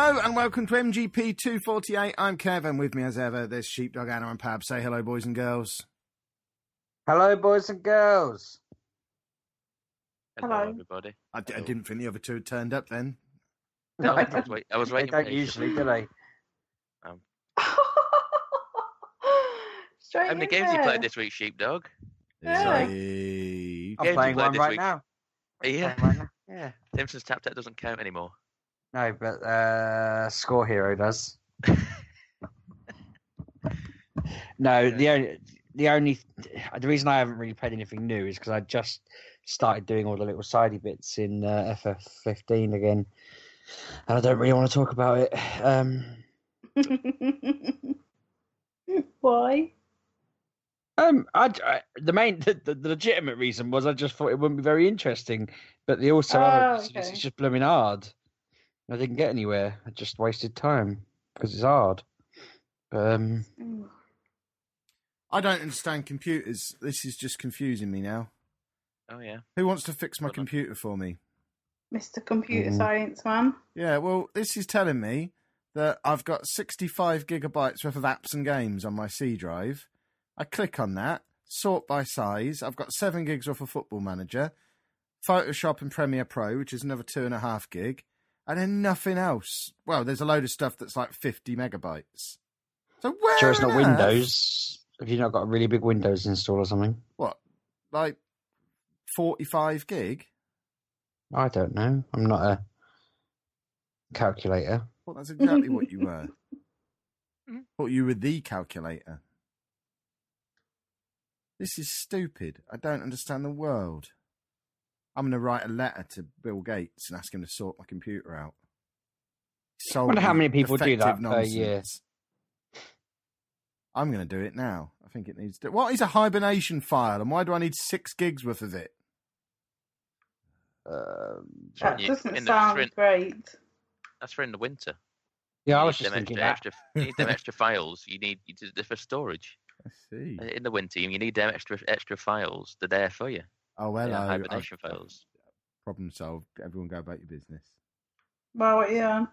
Hello and welcome to MGP 248. I'm Kev and with me as ever, there's Sheepdog, Anna and Pab. Say hello, boys and girls. Hello, boys and girls. Hello, Hello. everybody. I, d- I Hello. didn't think the other two had turned up then. No, I they was, wait, I was waiting. don't patiently. usually, do they? Um. Straight How many in games you there. played this week, Sheepdog? Yeah. Sorry. I'm Games playing played one this right week. now. Yeah. Playing right now. Yeah. Simpsons Tap Tap doesn't count anymore. No, but uh, Score Hero does. no, the only the only the reason I haven't really played anything new is because I just started doing all the little sidey bits in uh, FF15 again, and I don't really want to talk about it. Um, Why? Um, I, I- the main, the, the, the legitimate reason was I just thought it wouldn't be very interesting, but the also Oh, other reason okay. it's just blooming hard. I didn't get anywhere. I just wasted time because it's hard. Um, I don't understand computers. This is just confusing me now. Oh yeah. Who wants to fix my Hold on. computer for me? Mr. Computer Mhm. Science Man. Yeah, well, this is telling me that I've got 65 gigabytes worth of apps and games on my C drive. I click on that, sort by size. I've got 7 gigs worth of Football Manager, Photoshop and Premiere Pro, which is another 2.5 gig, and then nothing else. Well, there's a load of stuff that's like 50 megabytes. So where sure, it's not Windows. Have you not got a really big Windows install or something? What, like 45 gig? I don't know. I'm not a calculator. Well, that's exactly what you were. Thought you were the calculator. This is stupid. I don't understand the world. I'm going to write a letter to Bill Gates and ask him to sort my computer out. I wonder how many people do that Effective per year. I'm going to do it now. I think it needs to. What is a hibernation file, and why do I need six gigs worth of it? Um, That you- doesn't in the sound print- great. That's for in the winter. yeah, You I was just them thinking extra, that. extra. You need them extra files. You need you do- they're for storage I see. In the winter. You need them extra extra files. They're there for you. Oh, well, yeah, I- hibernation I've- files. Problem solved. Everyone go about your business. Well, what are you on?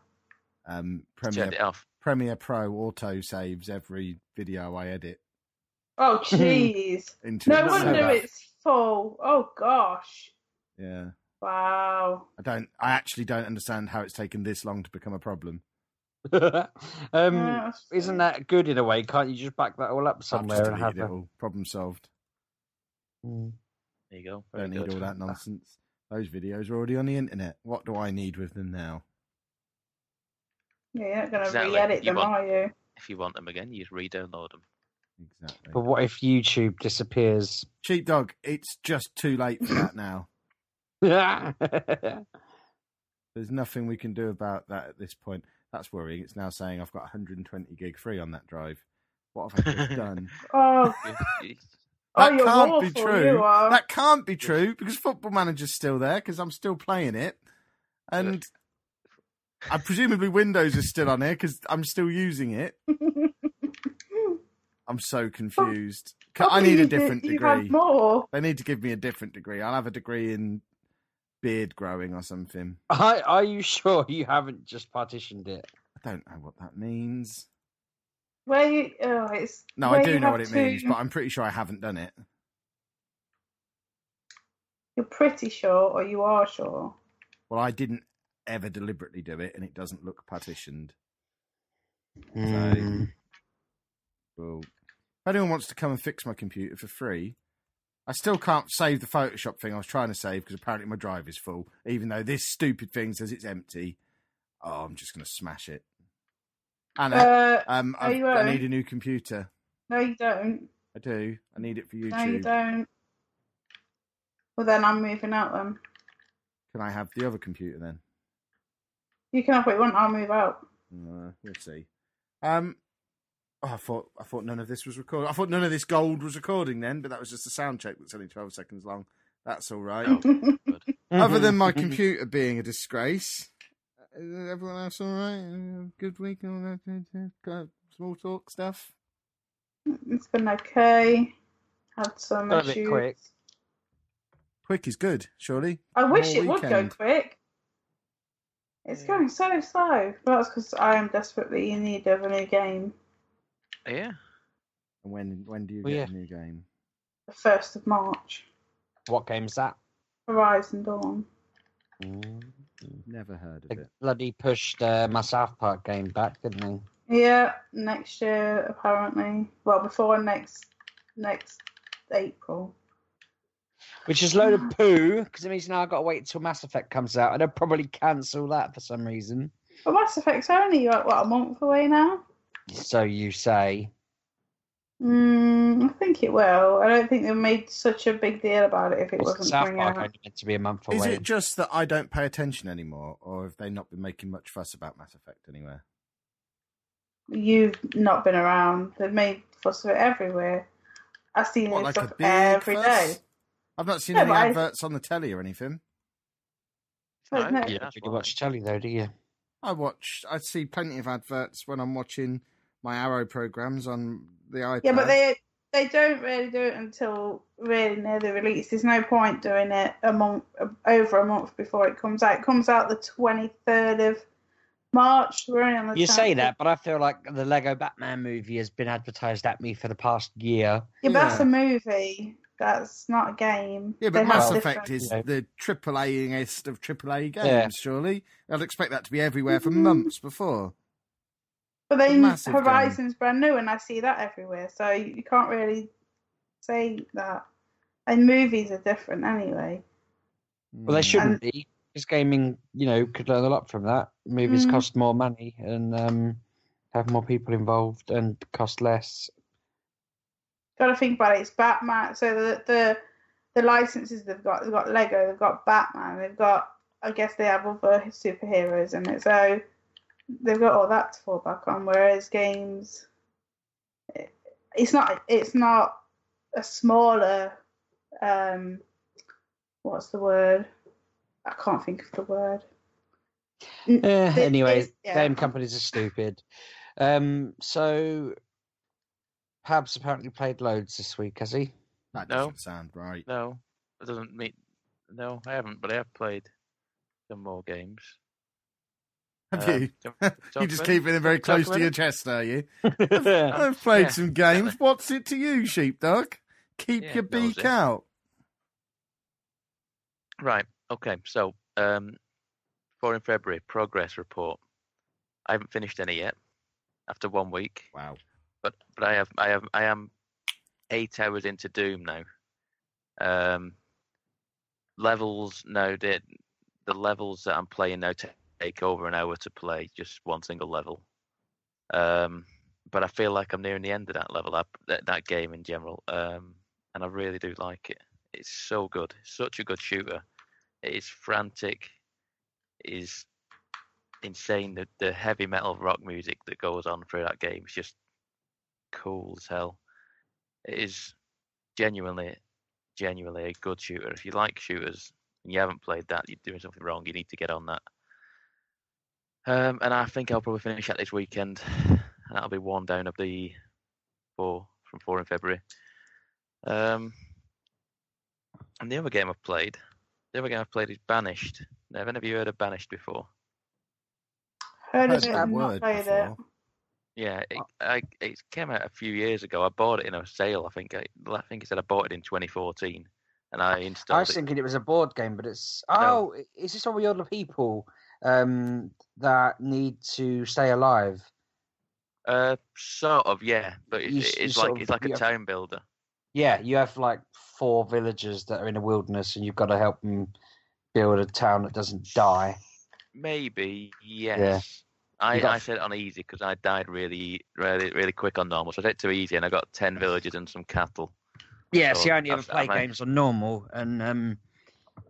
Um, Premiere it off. Premiere Pro auto saves every video I edit Oh, jeez. no wonder So, it's full. Oh, gosh. Yeah, Wow. I don't. I actually don't understand how it's taken this long to become a problem. um, Yeah, isn't that good in a way? Can't you just back that all up I've somewhere and have it a... all. Problem solved. Mm. There you go. Very Don't need good. all that ah. nonsense. Those videos are already on the internet. What do I need with them now? Yeah, you're not going to Exactly. re-edit You them, want- are you? If you want them again, you just re-download them. Exactly. But what if YouTube disappears? Sheepdog, it's just too late for that now. There's nothing we can do about that at this point. That's worrying. It's now saying I've got 120 gig free on that drive. What have I just done? Oh, You- you- Oh, That you're can't be true. That can't be true because Football Manager's still there because I'm still playing it, and I presumably Windows is still on here because I'm still using it. I'm so confused. Ca- I need a different You degree. have more. They need to give me a different degree. I'll have a degree in beard growing or something. are, are you sure you haven't just partitioned it? I don't know what that means. Where you? Oh, it's. No, I do know what it to- means, but I'm pretty sure I haven't done it. You're pretty sure, or you are sure. Well, I didn't ever deliberately do it, and it doesn't look partitioned. Mm. Well, if anyone wants to come and fix my computer for free, I still can't save the Photoshop thing I was trying to save because apparently my drive is full, even though this stupid thing says it's empty. Oh, I'm just going to smash it. Anna, Uh, um, are I've, you I need a new computer. no, you don't. I do. I need it for YouTube. No, you don't. Well, then I'm moving out. Then Can I have the other computer then? you can have what you want. I'll move out. Uh, we'll see. Um, oh, I thought I thought none of this was recorded. I thought none of this gold was recording then, but that was just a sound check that's only twelve seconds long. That's all right. Oh, good. Other than my computer being a disgrace, everyone else all right? Good week, all that kind of small talk stuff. it's been okay. Had some Got a bit issues. quick. Quick is good, surely. I wish More it would go quick. It's Yeah. going so slow. But that's because I am desperately in need of a new game. Yeah. And when when do you Well, get yeah. a new game? The first of March. What game's that? Horizon Dawn. Mm. Never heard of They it. bloody pushed uh, my South Park game back, didn't they? Yeah, next year apparently. Well, before next next April. Which is a load of poo, because it means now I've got to wait until Mass Effect comes out, and they'll probably cancel that for some reason. But Mass Effect's only like what a month away now. So you say. Mm, I think it will. I don't think they made such a big deal about it if it wasn't South coming Park out. only meant to be a month away. Is it just that I don't pay attention anymore, or have they not been making much fuss about Mass Effect anywhere? You've not been around. They've made fuss of it everywhere. I've seen What, it like a stuff big every fuss? day. I've not seen Yeah, any but I- adverts on the telly or anything. But No, no- yeah, You that's don't why. watch telly though, do you? I watch. I see plenty of adverts when I'm watching my Arrow programs on the iPad. Yeah, but they they don't really do it until really near the release. There's no point doing it a month over a month before it comes out. It comes out the 23rd of March. We're only on the You say that, but I feel like the Lego Batman movie has been advertised at me for the past year. Yeah, but that's a movie. That's not a game. Yeah, but have Mass Effect different- is Yeah. the triple A-ist of triple A games. Yeah. Surely, I'd expect that to be everywhere for Mm. months before. But then massive game. Horizon's brand new, and I see that everywhere. So you you can't really say that. And movies are different anyway. Well, they Mm. shouldn't be, because gaming, you know, could learn a lot from that. Movies Mm. cost more money and um, have more people involved and cost less. Got to think about it. It's Batman. So the the the licenses they've got, they've got Lego, they've got Batman, they've got. I guess they have other superheroes in it. So they've got all that to fall back on. Whereas games, it, it's not. It's not a smaller. Um, what's the word? I can't think of the word. N- It- anyway, yeah. game companies are stupid. Um, so, Pabs apparently played loads this week, has he? That No. doesn't sound right. No, it doesn't mean. No, I haven't, but I have played some more games. Have Uh, you? do you want to talk you just about it? it very close to your chest, are you? yeah. I've played yeah, some games. What's it to you, sheepdog? Keep Yeah, your beak nosy. out. Right. Okay. So, um, for in February progress report. I haven't finished any yet. After one week, Wow. but but I have I have I am eight hours into Doom now. Um, levels no, the the levels that I'm playing now take over an hour to play just one single level. Um, but I feel like I'm nearing the end of that level that, that game in general. Um, and I really do like it. It's so good. Such a good shooter. It is frantic. It is insane. The the heavy metal rock music that goes on through that game is just cool as hell. It is genuinely, genuinely a good shooter. If you like shooters and you haven't played that, you're doing something wrong. You need to get on that. Um, and I think I'll probably finish that this weekend, and that'll be one down of the four from four in February. Um, and the other game I've played, the other game I've played is Banished. Now, have any of you heard of Banished before? Heard Heard of it, that and not word played it. Yeah, it, I, it came out a few years ago. I bought it in a sale. I think I, I think it said I bought it in 2014, and I installed. I was it. thinking it was a board game, but it's No. oh, is this all the other people um, that need to stay alive? Uh, sort of, yeah, but it, You s- you it's like of- it's like a you- town builder. Yeah, you have like four villagers that are in a wilderness, and you've got to help them build a town that doesn't die. Maybe yes. I, You got I said it on easy because I died really, really, really quick on normal. So I did it too easy, and I got ten villagers and some cattle. Yeah, So see, I only ever play games on normal, and um,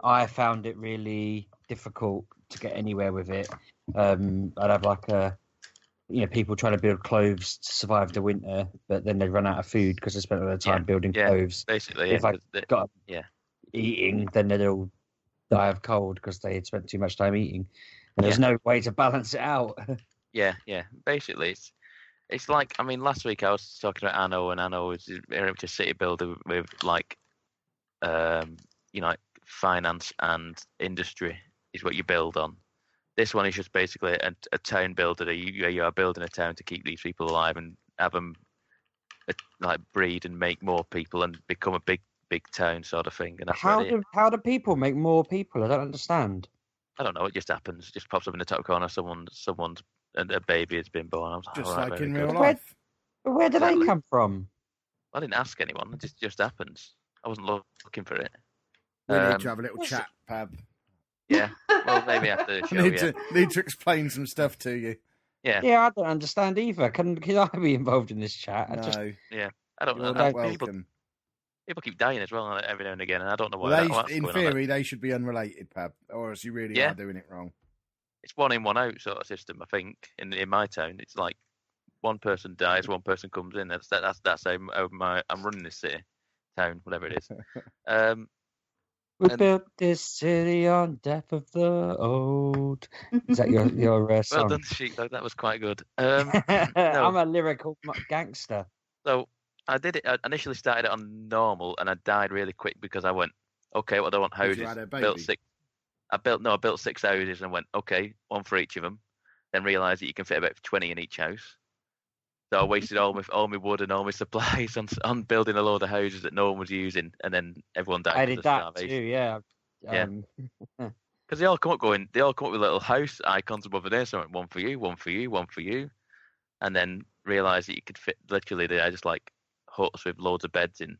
I found it really difficult to get anywhere with it. Um, I'd have like a, you know, people trying to build clothes to survive the winter, but then they run out of food because they spent all their time Yeah, building yeah. clothes. Basically, If yeah, I got Yeah. eating, then they'd all die of cold because they had spent too much time eating. And there's no way to balance it out. Yeah, yeah. Basically, it's it's like I mean, last week I was talking about Anno, and Anno is a city builder with like, um, you know, like finance and industry is what you build on. This one is just basically a, a town builder. You, you are building a town to keep these people alive and have them uh, like breed and make more people and become a big big town sort of thing. And that's How really it. do how do people make more people? I don't understand. I don't know. It just happens. It just pops up in the top corner. Someone someone's a, a baby has been born. I was like, Just "All right, like very in good." real Where- life. But where do Exactly. they come from? I didn't ask anyone. It just just happens. I wasn't looking for it. We need Um, to have a little chat, Pab. Yeah. Well, maybe after the I show. need Yeah. to need to explain some stuff to you. Yeah. Yeah, I don't understand either. Can can I be involved in this chat? I No, just I don't you're know. not People, welcome. people keep dying as well every now and again, and I don't know why. Well, that, they, in going on theory, they should be unrelated, Pab, or else you really Yeah. are doing it wrong. it's one in one out sort of system. I think in in my town, it's like one person dies, one person comes in. That's that, that's that's how, m- how my I'm running this city, town, whatever it is. Um, we and- built this city on death of the old. Is that your your uh, well song? done, sheepdog. That was quite good. Um, I'm a lyrical gangster. so I did it. I initially started it on normal, and I died really quick because I went, okay, what do I want houses? you had a Built six. I built no, I built six houses and went, okay, one for each of them. Then realised that you can fit about twenty in each house. So I wasted all my all my wood and all my supplies on on building a load of houses that no one was using, and then everyone died. I did of that starvation. too. Yeah. Yeah. Um, Because they all come up going, they all come up with little house icons above there. So one for you, one for you, one for you, and then realised that you could fit literally they are just like huts with loads of beds in.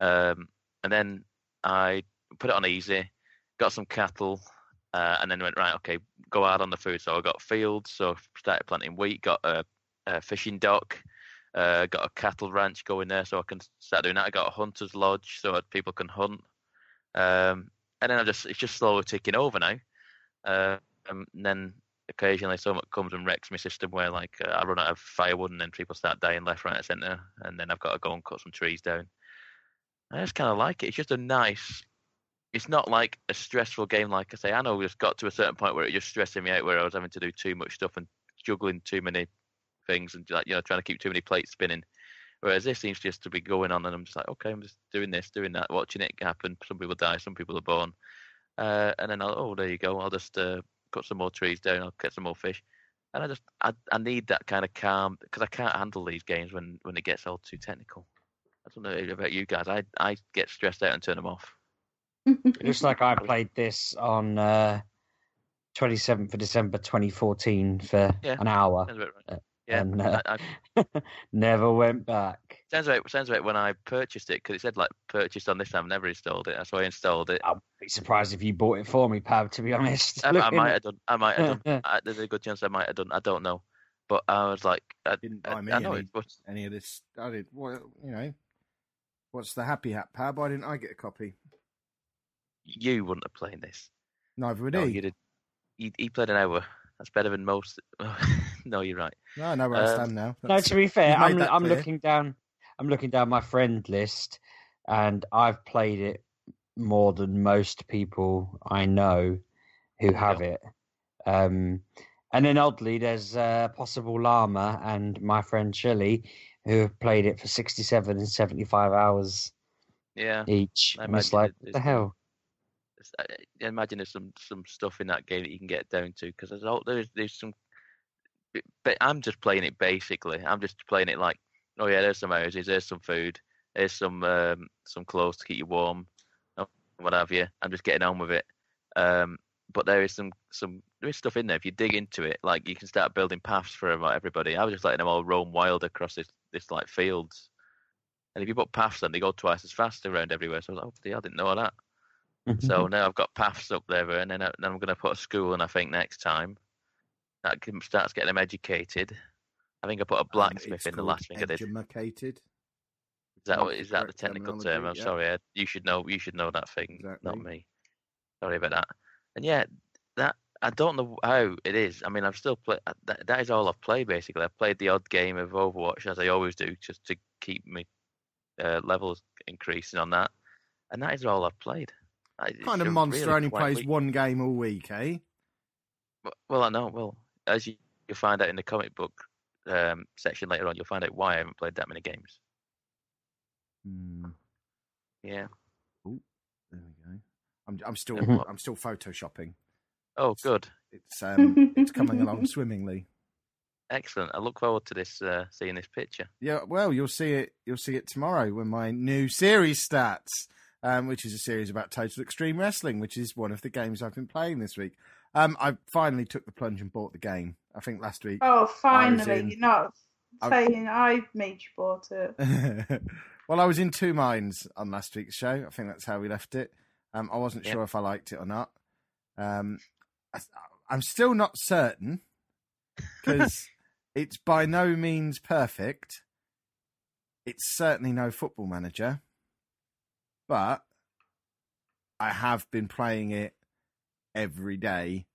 Um, and then I put it on easy, got some cattle, uh, and then went right, okay, go hard on the food. So I got fields, so started planting wheat, got a, fishing dock. Uh, got a cattle ranch going there, so I can start doing that. I got a hunter's lodge, so people can hunt. Um, and then I just it's just slowly taking over now. Uh, um, and then occasionally someone comes and wrecks my system where like uh, I run out of firewood and then people start dying left, right, and centre, and then I've got to go and cut some trees down. I just kind of like it. It's just a nice. It's not like a stressful game. Like I say, I know we just got to a certain point where it just stressing me out, where I was having to do too much stuff and juggling too many things and like you know trying to keep too many plates spinning. Whereas this seems just to be going on, and I'm just like, okay, I'm just doing this, doing that, watching it happen. Some people die, some people are born, uh, and then I'll, oh, there you go. I'll just uh, cut some more trees down. I'll get some more fish, and I just I, I need that kind of calm because I can't handle these games when when it gets all too technical. I don't know about you guys. I I get stressed out and turn them off. it looks like I played this on uh, 27th of December 2014 for Yeah. an hour. Right. Yeah, and, uh, I, I, Never went back. sounds right. Sounds right. When I purchased it, because it said like purchased on this time, I've never installed it. So I installed it. I'd be surprised if you bought it for me, Pab. To be honest, I, I might have done. I might have done. I, there's a good chance I might have done. I don't know, but I was like, I, Didn't I, buy me I know any, it was. any of this. I did. What you know? What's the happy hat, Pab? Why didn't I get a copy? You wouldn't have played this. Neither would No, he. you did. He, he played an hour. That's better than most. no, you're right. No, I know where I Um, stand now. No, to be fair, I'm I'm looking down. I'm looking down my friend list, and I've played it more than most people I know who have it. Um, and then oddly, there's uh, possible Llama and my friend Shelley who have played it for 67 and 75 hours Yeah. each. I and it's like, it- what the hell? I I imagine there's some some stuff in that game that you can get down to because there's all there's there's some. But I'm just playing it basically. I'm just playing it like, oh yeah, there's some houses, there's some food, there's some um, some clothes to keep you warm, what have you. I'm just getting on with it. Um, but there is some some there is stuff in there. If you dig into it, like you can start building paths for everybody. I was just letting them all roam wild across this this like fields. And if you put paths on, they go twice as fast around everywhere. So I was like, oh, dear, I didn't know that. So now I've got paths up there, and then, I, then I'm going to put a school in. I think next time that starts getting them educated. I think I put a Um, blacksmith it's in the last thing I did. Is that that the technical term? I'm yeah. sorry, Ed. You should know. You should know that thing, not me. Sorry about that. And yeah, that I don't know how it is. I mean, I've still played. That, that is all I've played basically. I've played the odd game of Overwatch as I always do, just to keep my uh, levels increasing on that. And that is all I've played. Kind of monster really only plays weak- one game all week, eh? Well- Well, I know. Well, as you you'll find out in the comic book um, section later on, you'll find out why I haven't played that many games. Hmm, Yeah. there we go. I'm, I'm still. I'm still photoshopping. Oh, good. It's um, it's coming along swimmingly. Excellent. I look forward to this uh, seeing this picture. Yeah, well, you'll see it. You'll see it tomorrow when my new series starts, um, which is a series about Total Extreme Wrestling, which is one of the games I've been playing this week. Um, I finally took the plunge and bought the game. I think last week. Oh, in- finally! You're not I- saying I made you bought it. well, I was in two minds on last week's show. I think that's how we left it. Um, I wasn't Yeah. sure if I liked it or not. Um, I, I'm still not certain because it's by no means perfect. It's certainly no football manager, but I have been playing it every day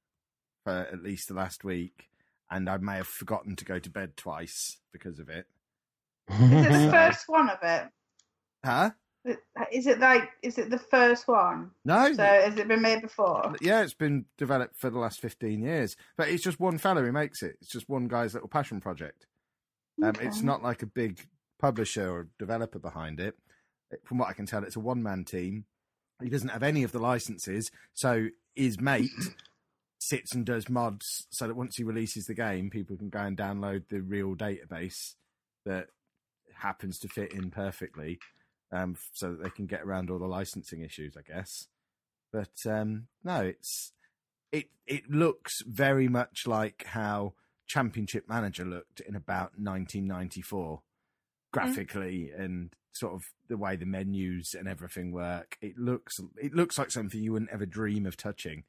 for at least the last week, and I may have forgotten to go to bed twice because of it. Is it the first one of it? Huh? Is it like? Is it the first one? No. So has it been made before? Yeah, it's been developed for the last 15 years. But it's just one fellow who makes it. It's just one guy's little passion project. Um, It's not like a big publisher or developer behind it. It- From what I can tell, it's a one man team. He doesn't have any of the licenses. So his mate sits and does mods so that once he releases the game, people can go and download the real database that happens to fit in perfectly um, so that they can get around all the licensing issues, I guess. But um, no, it's it it looks very much like how Championship Manager looked in about 1994, graphically and sort of the way the menus and everything work. It looks it looks like something you wouldn't ever dream of touching,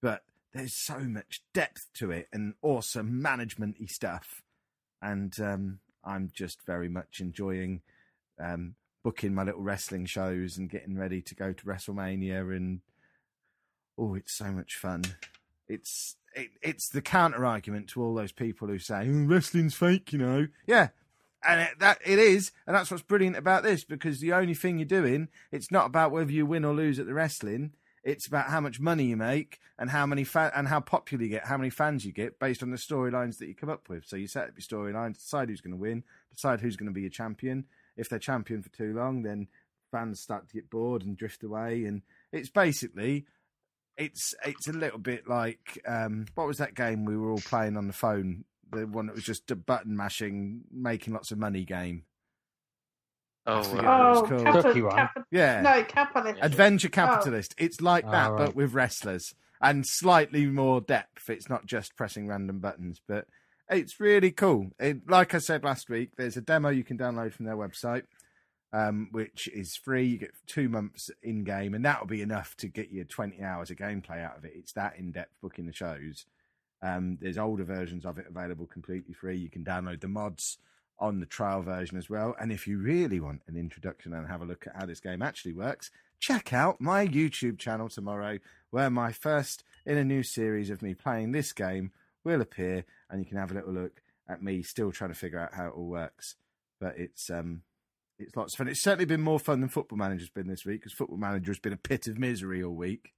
but there's so much depth to it and awesome managementy stuff, and um, I'm just very much enjoying um, booking my little wrestling shows and getting ready to go to WrestleMania and oh, it's so much fun. It's it, it's the counter argument to all those people who say oh, wrestling's fake, you know. Yeah, and it, that it is, and that's what's brilliant about this because the only thing you're doing, it's not about whether you win or lose at the wrestling. It's about how much money you make and how many fa- and how popular you get, how many fans you get based on the storylines that you come up with. So you set up your storylines, decide who's going to win, decide who's going to be your champion. If they're champion for too long, then fans start to get bored and drift away. And it's basically it's it's a little bit like um, what was that game we were all playing on the phone? The one that was just a button mashing, making lots of money game. Oh, forget what it's Oh, called. capi- Cookie one. capi- Yeah, no, capitalist. Adventure Capitalist. It's like that, Ah, but with wrestlers and slightly more depth. It's not just pressing random buttons, but it's really cool. It, like I said last week, there's a demo you can download from their website, um, which is free. You get two months in game, and that'll be enough to get you 20 hours of gameplay out of it. It's that in depth booking the shows. Um, there's older versions of it available completely free. You can download the mods on the trial version as well. And if you really want an introduction and have a look at how this game actually works, check out my YouTube channel tomorrow, where my first in a new series of me playing this game will appear, and you can have a little look at me still trying to figure out how it all works. But it's um, it's lots of fun. It's certainly been more fun than Football Manager's been this week because Football Manager has been a pit of misery all week.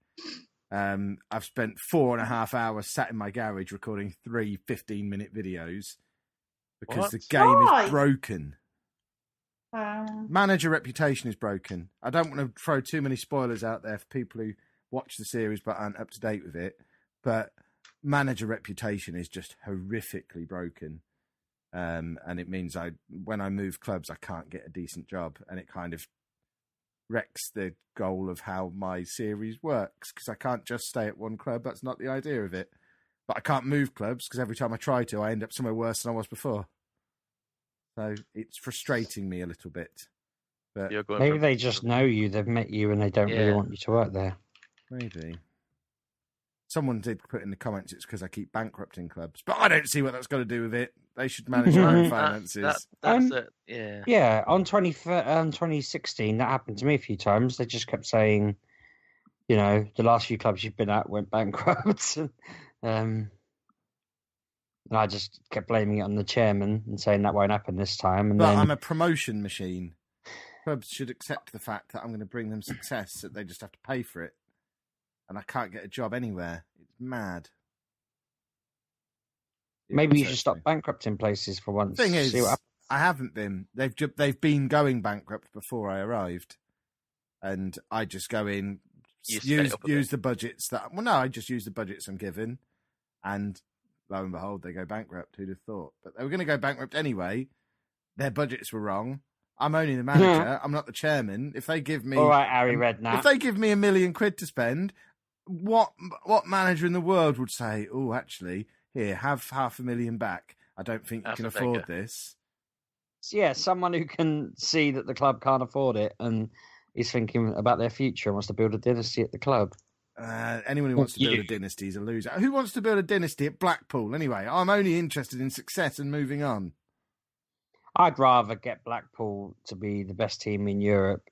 Um, I've spent four and a half hours sat in my garage recording three 15 minute videos because What? the game Why? is broken. Um, Manager reputation is broken. I don't want to throw too many spoilers out there for people who watch the series but aren't up to date with it. But manager reputation is just horrifically broken. Um, and it means I, when I move clubs, I can't get a decent job, and it kind of wrecks the goal of how my series works because I can't just stay at one club. That's not the idea of it. But I can't move clubs because every time I try to, I end up somewhere worse than I was before. So it's frustrating me a little bit. But Maybe from- they just know you, they've met you, and they don't really want you to work there. Maybe. Someone did put in the comments it's because I keep bankrupting clubs, but I don't see what that's got to do with it. They should manage their own That- finances. That, that's Um, it. Yeah. Yeah, on 20, on 2016, that happened to me a few times. They just kept saying, you know, the last few clubs you've been at went bankrupt. and, um, and I just kept blaming it on the chairman and saying that won't happen this time. And but then, I'm a promotion machine. Clubs should accept the fact that I'm going to bring them success, that they just have to pay for it. And I can't get a job anywhere. It's mad. It maybe you should stop bankrupting places for once. Thing is, see what happens. I haven't been. They've ju- they've been going bankrupt before I arrived, and I just go in, You use it up a use the budgets that. Well, no, I just use the budgets I'm given, and lo and behold, they go bankrupt. Who'd have thought? But they were going to go bankrupt anyway. Their budgets were wrong. I'm only the hmm. manager. I'm not the chairman. If they give me, All right, Harry Redknapp. if they give me a million quid to spend, what what manager in the world would say, "Oh, actually, here, have half a million back. I don't think you can afford beggar. this." yeah, someone who can see that the club can't afford it and is thinking about their future and wants to build a dynasty at the club. Uh, anyone who wants to build a dynasty is a loser. Who wants to build a dynasty at Blackpool? Anyway, I'm only interested in success and moving on. I'd rather get Blackpool to be the best team in Europe.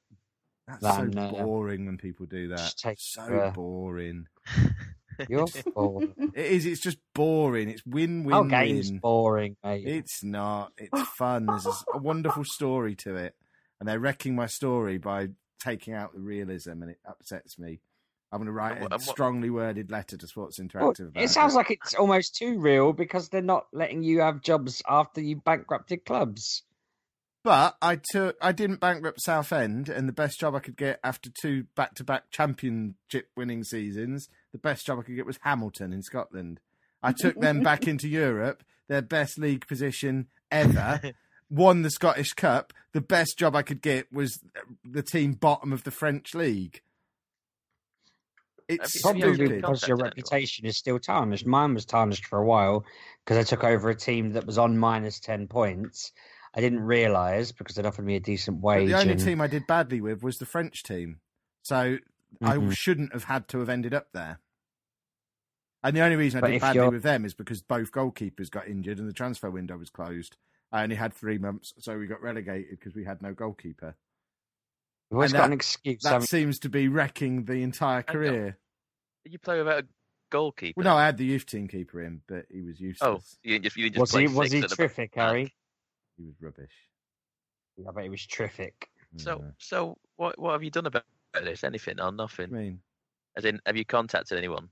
That's Than, so uh, boring when people do that. just take, so uh, boring. You're boring. It is. It's just boring. It's win win Our game's win. boring, mate. It's not. It's fun. There's a wonderful story to it, and they're wrecking my story by taking out the realism, and it upsets me. I'm going to write a what- and what- strongly worded letter to Sports Well, Interactive. about it sounds like it's almost too real because they're not letting you have jobs after you bankrupted clubs. But I took. I didn't bankrupt Southend, and the best job I could get after two back-to-back championship winning seasons, the best job I could get was Hamilton in Scotland. I took them back into Europe, their best league position ever. Won the Scottish Cup. The best job I could get was the team bottom of the French league. It's Have you- stupid. Probably Stupid. because your reputation is still tarnished. Mine was tarnished for a while because I took over a team that was on minus 10 points. I didn't realise because they'd offered me a decent But wage. the only and- team I did badly with was the French team. So I Mhm. shouldn't have had to have ended up there. And the only reason I But did badly you're- with them is because both goalkeepers got injured and the transfer window was closed. I only had three months, so we got relegated because we had no goalkeeper. You've always and got that- an excuse. That haven't seems to be wrecking the entire career. Did you play without a goalkeeper? Well, no, I had the youth team keeper in, but he was useless. Oh, you just, you just was he was he terrific, back? Harry? He was rubbish. I bet he was terrific. So, Yeah. so what what have you done about this? Anything or nothing? I mean, As in, have you contacted anyone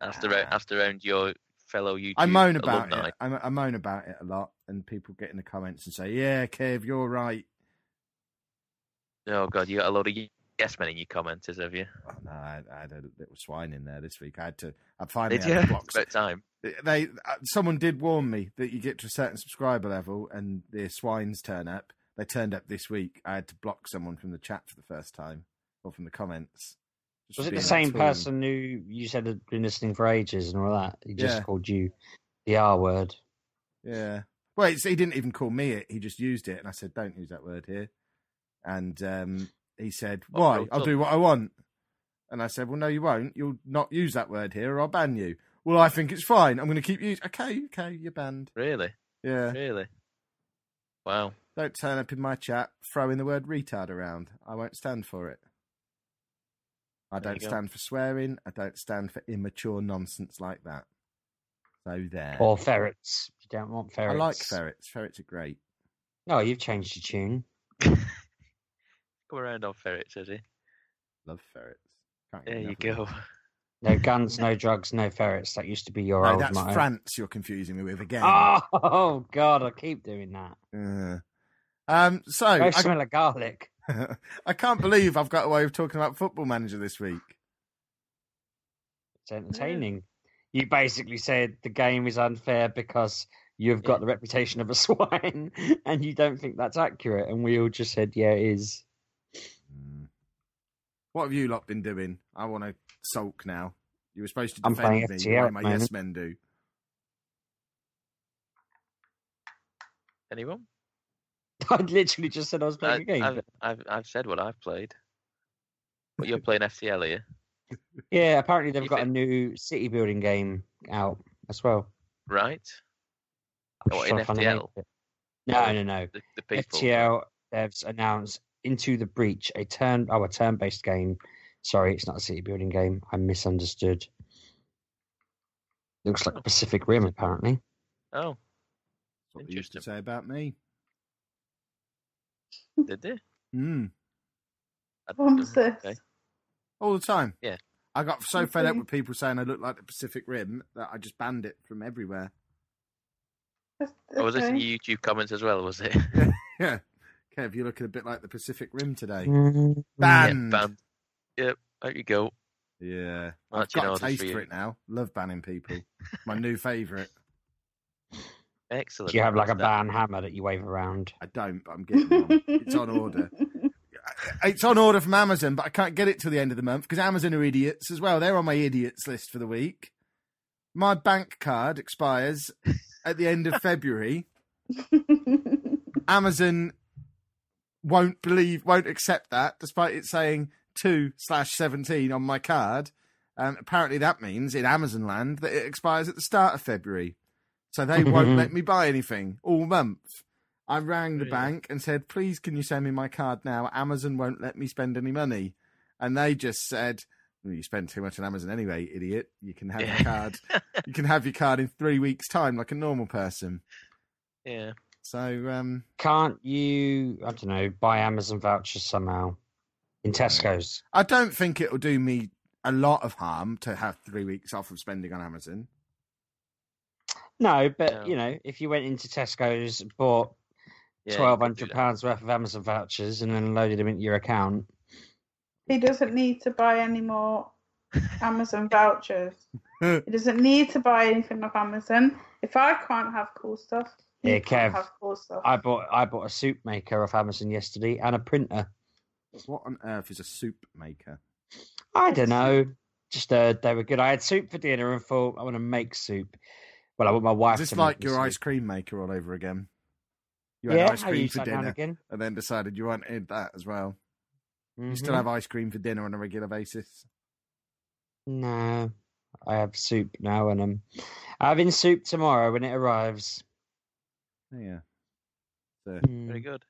after after around your fellow YouTube I moan about alumni? it. I, I moan about it a lot, and people get in the comments and say, "Yeah, Kev, you're right." Oh god, you got a lot of yes men in your commenters, have you? Oh, no, I, I had a little swine in there this week. I had to. I finally Did had you? to block. About time. They uh, someone did warn me that you get to a certain subscriber level and the swines turn up. They turned up this week. I had to block someone from the chat for the first time or from the comments. Just Was it the same person who you said had been listening for ages and all that? He just Yeah. called you the R word. Yeah. Well, it's, he didn't even call me it. He just used it, and I said, "Don't use that word here." And um, he said, "Why? I'll do what I want." And I said, "Well, no, you won't. You'll not use that word here, or I'll ban you." Well, I think it's fine. I'm going to keep using. Okay, okay, you're banned. Really, Yeah. really. Wow. Don't turn up in my chat throwing the word retard around. I won't stand for it. I There don't go. stand for swearing. I don't stand for immature nonsense like that. So there. Or ferrets. You don't want ferrets. I like ferrets. Ferrets are great. No, you've changed your tune. Come around on ferrets, has he? Love ferrets. Can't There you go. them. No guns, no drugs, no ferrets. That used to be your No, old that's motto. France you're confusing me with again. Oh, God, I keep doing that. Uh, um, so I, smell of garlic. I can't believe I've got away with talking about Football Manager this week. It's entertaining. You basically said the game is unfair because you've got the reputation of a swine and you don't think that's accurate. And we all just said, yeah, it is. Mm. What have you lot been doing? I want to sulk now. You were supposed to I'm defend playing me. FTL the way my the yes men do. Anyone? I literally just said I was playing a game. I've, I've I've said what I've played. But you're playing FTL here, Yeah, apparently they've You got a new city building game out as well. right? I'm What, in trying to find the name FTL? No, no, no. The, the people. FTL devs announced Into the Breach, a turn oh a turn based game. Sorry, it's not a city building game. I misunderstood. Looks like Pacific Rim, apparently. Oh, That's what they used to say about me. did they? Mm. I- What's this? okay. All the time. Yeah. I got so fed up with people saying I look like the Pacific Rim that I just banned it from everywhere. Oh, was this in your YouTube comments as well? Was it? Yeah. Kev, you're looking a bit like the Pacific Rim today. Mm, Banned. Yeah, banned. Yep. There you go. Yeah, Well, I've do you got know, a taste for for it now. Love banning people. My new favourite. Excellent. Do you have like a ban hammer that you wave around? I don't, but I'm getting one. It's on order. It's on order from Amazon, but I can't get it till the end of the month because Amazon are idiots as well. They're on my idiots list for the week. My bank card expires at the end of February. Amazon won't believe, won't accept that, despite it saying two slash seventeen on my card. and apparently, that means in Amazon land that it expires at the start of February, so they won't let me buy anything all month. I rang the Really? bank and said, "Please, can you send me my card now? Amazon won't let me spend any money," and they just said. "Well, You spend too much on Amazon anyway, idiot. You can have your card. You can have your card in three weeks' time, like a normal person. Yeah. So, um, Can't you, I don't know, buy Amazon vouchers somehow in Tesco's? I don't think it'll do me a lot of harm to have three weeks off of spending on Amazon. No, but No. you know, if you went into Tesco's, bought yeah you twelve could do hundred that. pounds worth of Amazon vouchers, and then loaded them into your account, he doesn't need to buy any more Amazon vouchers. he doesn't need to buy anything off Amazon. If I can't have cool stuff, he Yeah, can't Kev, have cool stuff. I bought I bought a soup maker off Amazon yesterday and a printer. What on earth is a soup maker? I don't know, just uh, they were good. I had soup for dinner and thought I want to make soup. Well, I want my wife. Is this to like make your soup. ice cream maker all over again? You yeah, had ice cream for that now and dinner again. and then decided you wanted that as well. You still Mhm. have ice cream for dinner on a regular basis? No, I have soup now, and I'm having soup tomorrow when it arrives. Yeah. So, Mm. Very good.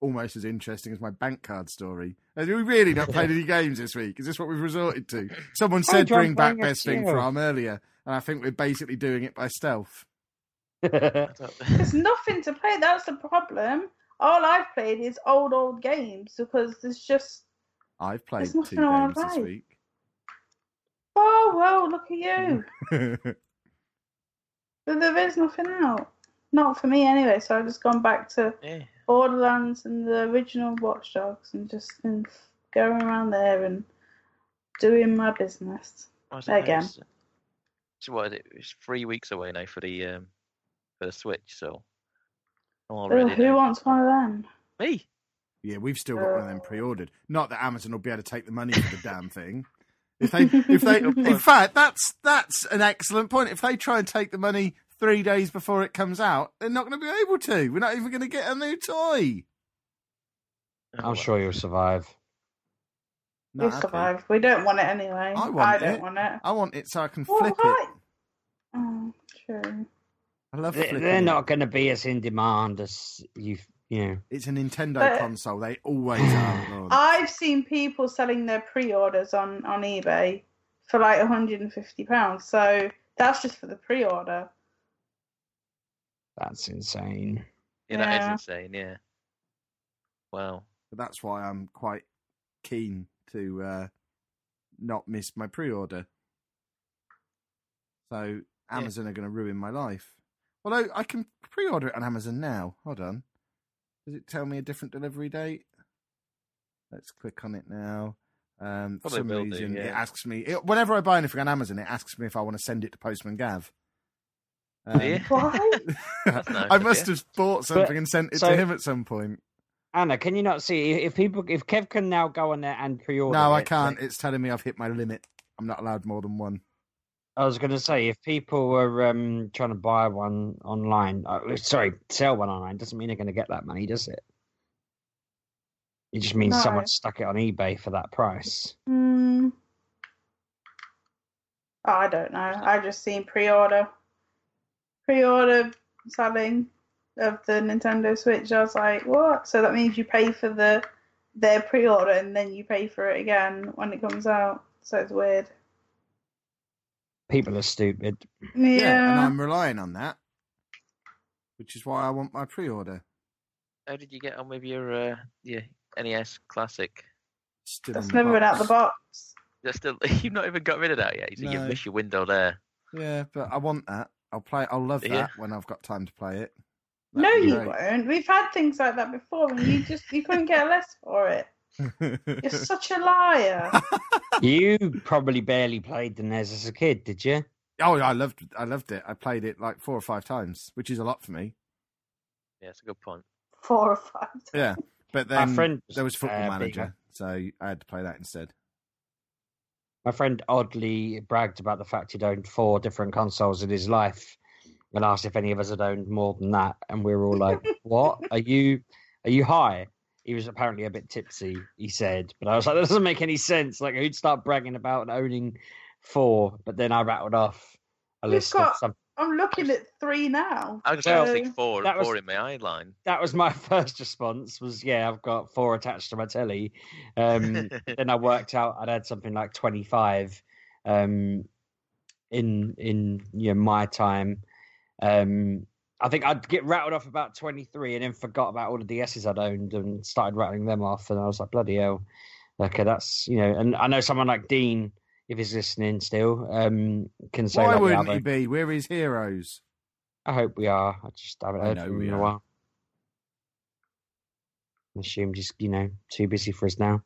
Almost as interesting as my bank card story. Have we really not played any games this week? Is this what we've resorted to? Someone said John, bring back playing Best Thing SEO. From earlier, and I think we're basically doing it by stealth. There's nothing to play. That's the problem. All I've played is old, old games because there's just. I've played There's two nothing I wanna games this play. week. Oh well, look at you. But there is nothing out. Not for me anyway. So I've just gone back to yeah. Borderlands and the original Watch Dogs and just been going around there and doing my business. I know, Again. it's- So what is it? It's three weeks away now for the um for the Switch. So I'm all Ugh, ready who now. wants one of them? Me. yeah, we've still got one of them Uh. pre-ordered. Not that Amazon will be able to take the money for the damn thing. If they, if they, in fact, that's that's an excellent point. If they try and take the money three days before it comes out, they're not going to be able to. We're not even going to get a new toy. I'm sure you'll survive. Not we happy. survive. We don't want it anyway. I want don't it. want it. I want it so I can Well, flip why? it. Oh, true. I love They- flipping. They're not going to be as in demand as you, you know. It's a Nintendo But- console. They always are. I've seen people selling their pre-orders on on eBay for like 150 pounds. So that's just for the pre-order. That's insane. Yeah, that Yeah. is insane. Yeah. Wow. But that's why I'm quite keen to uh, not miss my pre-order. So Amazon are going to ruin my life. Although I can pre-order it on Amazon now. Hold on. Does it tell me a different delivery date? Let's click on it now. Um, for some will do, reason, it asks me it, whenever I buy anything on Amazon. It asks me if I want to send it to Postman Gav. Um, Yeah. Why? That's I must have bought something and sent it so- to him at some point. Anna, can you not see if people if Kev can now go on there and pre-order? No, I it, can't. like- It's telling me I've hit my limit. I'm not allowed more than one. I was going to say if people were um, trying to buy one online, uh, sorry, sell one online, doesn't mean they're going to get that money, does it? It just means No. someone stuck it on eBay for that price. Hmm. Oh, I don't know. I just seen pre-order, pre-order selling of the Nintendo Switch. I was like, what? So that means you pay for the their pre-order and then you pay for it again when it comes out. So it's weird. People are stupid. Yeah. and I'm relying on that, which is why I want my pre-order. How did you get on with your uh, your NES Classic? Still That's never been out box. the box. You're still you've not even got rid of that yet. So you No. miss your window there. Yeah, but I want that. I'll play. I'll love that Yeah. when I've got time to play it. No, That'd be you great. won't. We've had things like that before, and you just you couldn't get less for it. You're such a liar. You probably barely played the NES as a kid, did you? oh, I loved, I loved it. I played it like four or five times, which is a lot for me. Yeah, it's a good point. Four or five. Yeah, but My then friend there was Football uh, big Manager, so I had to play that instead. My friend oddly bragged about the fact he'd owned four different consoles in his life and asked if any of us had owned more than that. And we were all like, What? Are you are you high? He was apparently a bit tipsy, he said. But I was like, that doesn't make any sense. Like who'd start bragging about owning four? But then I rattled off a list of got- some I'm looking at three now. I was Well, think four, that was- four in my eye line. that was my first response was yeah, I've got four attached to my telly. Um then I worked out I'd had something like 25 um, in in you know, my time. Um, I think I'd get rattled off about 23 and then forgot about all the DSs I'd owned and started rattling them off. And I was like, bloody hell. Okay, that's, you know, and I know someone like Dean, if he's listening still, um, can say Why that wouldn't he be? We're his heroes. I hope we are. I just haven't heard from him in a while. I assume he's, you know, too busy for us now.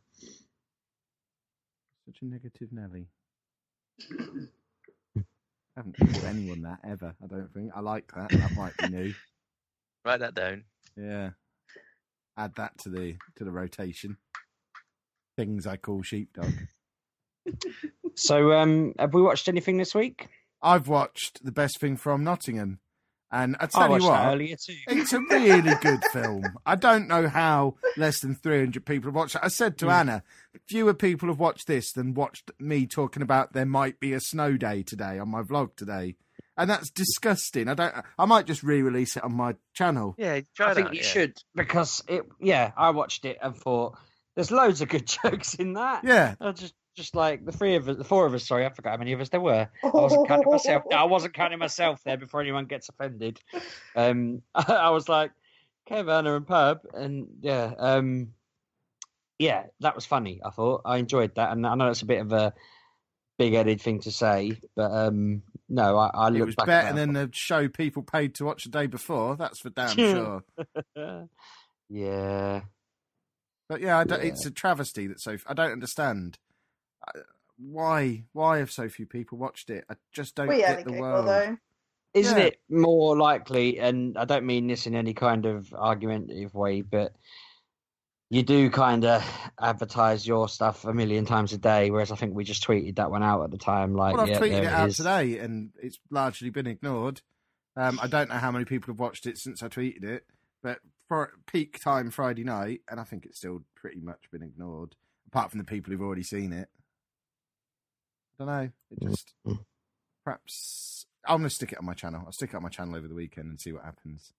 Such a negative Nelly. I haven't told anyone that ever. I don't think. I like that. That might be new. Write that down. Yeah. Add that to the to the rotation. Things I call sheepdog. So, um, have we watched anything this week? I've watched the best thing from Nottingham, and I I tell you what, earlier too. it's a really good film. I don't know how less than 300 people have watched it. I said to Mm. Anna, fewer people have watched this than watched me talking about there might be a snow day today on my vlog today. And that's disgusting. I don't. I might just re-release it on my channel. Yeah, try I think that. you yeah. should because it. Yeah, I watched it and thought there's loads of good jokes in that. Yeah, I just, just like the three of us, the four of us. Sorry, I forgot how many of us there were. I wasn't counting myself. No, I wasn't counting myself there before anyone gets offended. Um, I was like, Kev, Anna, and Pub, and yeah, um, yeah, that was funny. I thought I enjoyed that, and I know it's a bit of a big-headed thing to say, but um, no, I, I it look was back better than the show people paid to watch the day before. That's for damn sure. yeah, But yeah, I don't, Yeah. it's a travesty that so. I don't understand why. Why have so few people watched it? I just don't We had a get the giggle world. though. Isn't Yeah. it more likely, and I don't mean this in any kind of argumentative way, but you do kind of advertise your stuff a million times a day, whereas I think we just tweeted that one out at the time. Like, Well, I've yeah, tweeted there it out is. today, and it's largely been ignored. Um, I don't know how many people have watched it since I tweeted it, but for peak time Friday night, and I think it's still pretty much been ignored, apart from the people who've already seen it. I don't know. It just Mm. perhaps I'm gonna stick it on my channel. I'll stick it on my channel over the weekend and see what happens.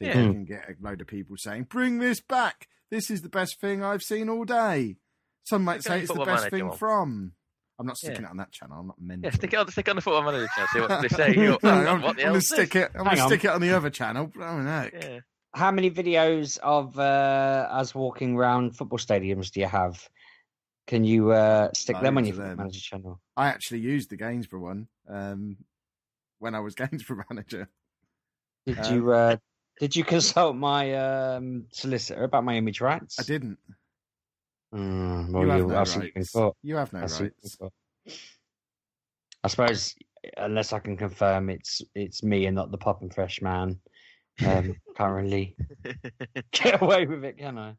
See if Yeah. I can get a load of people saying, "Bring this back! This is the best thing I've seen all day." Some might Stick it on say it's the best thing one. from. I'm not sticking Yeah. it on that channel. I'm not mental. Yeah, stick it on, stick it on the football manager channel. See what they say. No, I'm, what the I'm hell gonna stick this?" it. I'm Hang gonna on. stick it on the other channel. Oh no! Yeah. How many videos of uh, us walking around football stadiums do you have? Can you uh, stick them on your them. manager channel? I actually used the Gainsborough one um, when I was Gainsborough manager. Did Um, you uh, did you consult my um, solicitor about my image rights? I didn't. Mm, well, you have you, no I'll see what you rights. You have no I'll see what you rights. I suppose unless I can confirm it's it's me and not the pop and fresh man. Um, can't really get away with it, can I?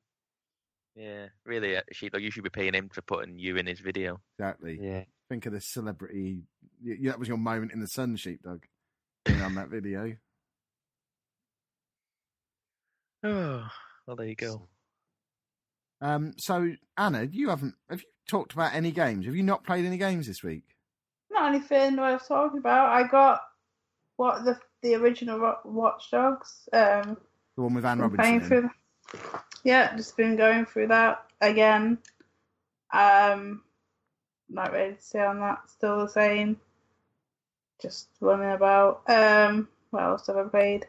Yeah, really, uh, Sheepdog, you should be paying him for putting you in his video. Exactly. Yeah. Think of the celebrity. y- y- That was your moment in the sun, sheepdog. Being on that video. Oh, well, there you go. Um, so Anna, you haven't. Have you talked about any games? Have you not played any games this week? Not anything what I was talking about. I got what the the original Ro- Watch Dogs. Um, The one with Anne been playing Robinson. through. Yeah, just been going through that again. Um, not ready to say on that. Still the same. Just running about. Um, what else have I played?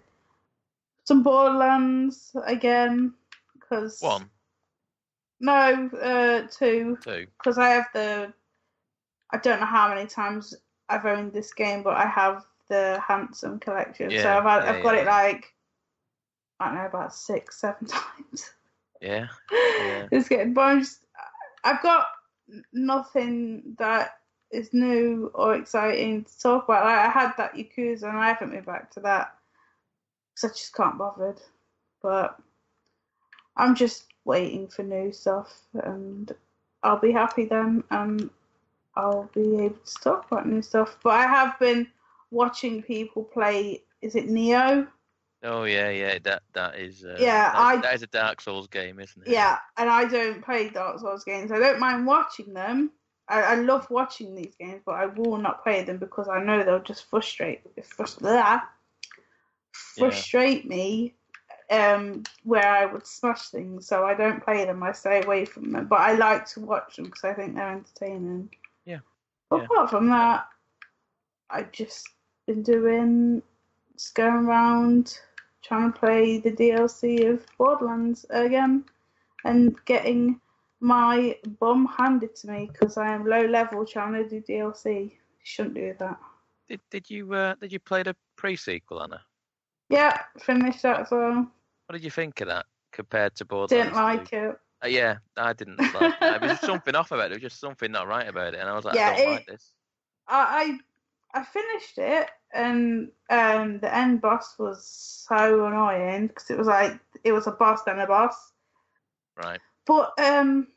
Some Borderlands again. Cause One, No, uh, two. two. because I have the. I don't know how many times I've owned this game, but I have the handsome collection. so I've had, yeah, I've got yeah. it like I don't know about six, seven times. Yeah. It's getting. But I'm just, I've got nothing that is new or exciting to talk about. Like, I had that Yakuza, and I haven't been back to that because I just can't bothered. But I'm just waiting for new stuff, and I'll be happy then, and I'll be able to talk about new stuff. But I have been watching people play. Is it Nioh? Oh yeah, yeah. That that is. Uh, Yeah, that, I- that is a Dark Souls game, isn't it? Yeah, and I don't play Dark Souls games. I don't mind watching them. I, I love watching these games, but I will not play them because I know they'll just frustrate frust- blah, frustrate me. Um, where I would smash things, so I don't play them. I stay away from them, but I like to watch them because I think they're entertaining. Yeah. But Yeah. apart from that, I've just been doing, just going around trying to play the DLC of Borderlands again and getting my bum handed to me because I am low level trying to do DLC. Shouldn't do that. Did did you uh, did you play the pre sequel, Anna? Yeah, finished that as well. What did you think of that compared to Borderlands? Didn't like it. Uh, yeah, I didn't like it. There was something off about it. There was just something not right about it, and I was like, Yeah, I don't it- like this. I I I finished it and um the end boss was so annoying because it was like it was a boss then a boss. Right. But um,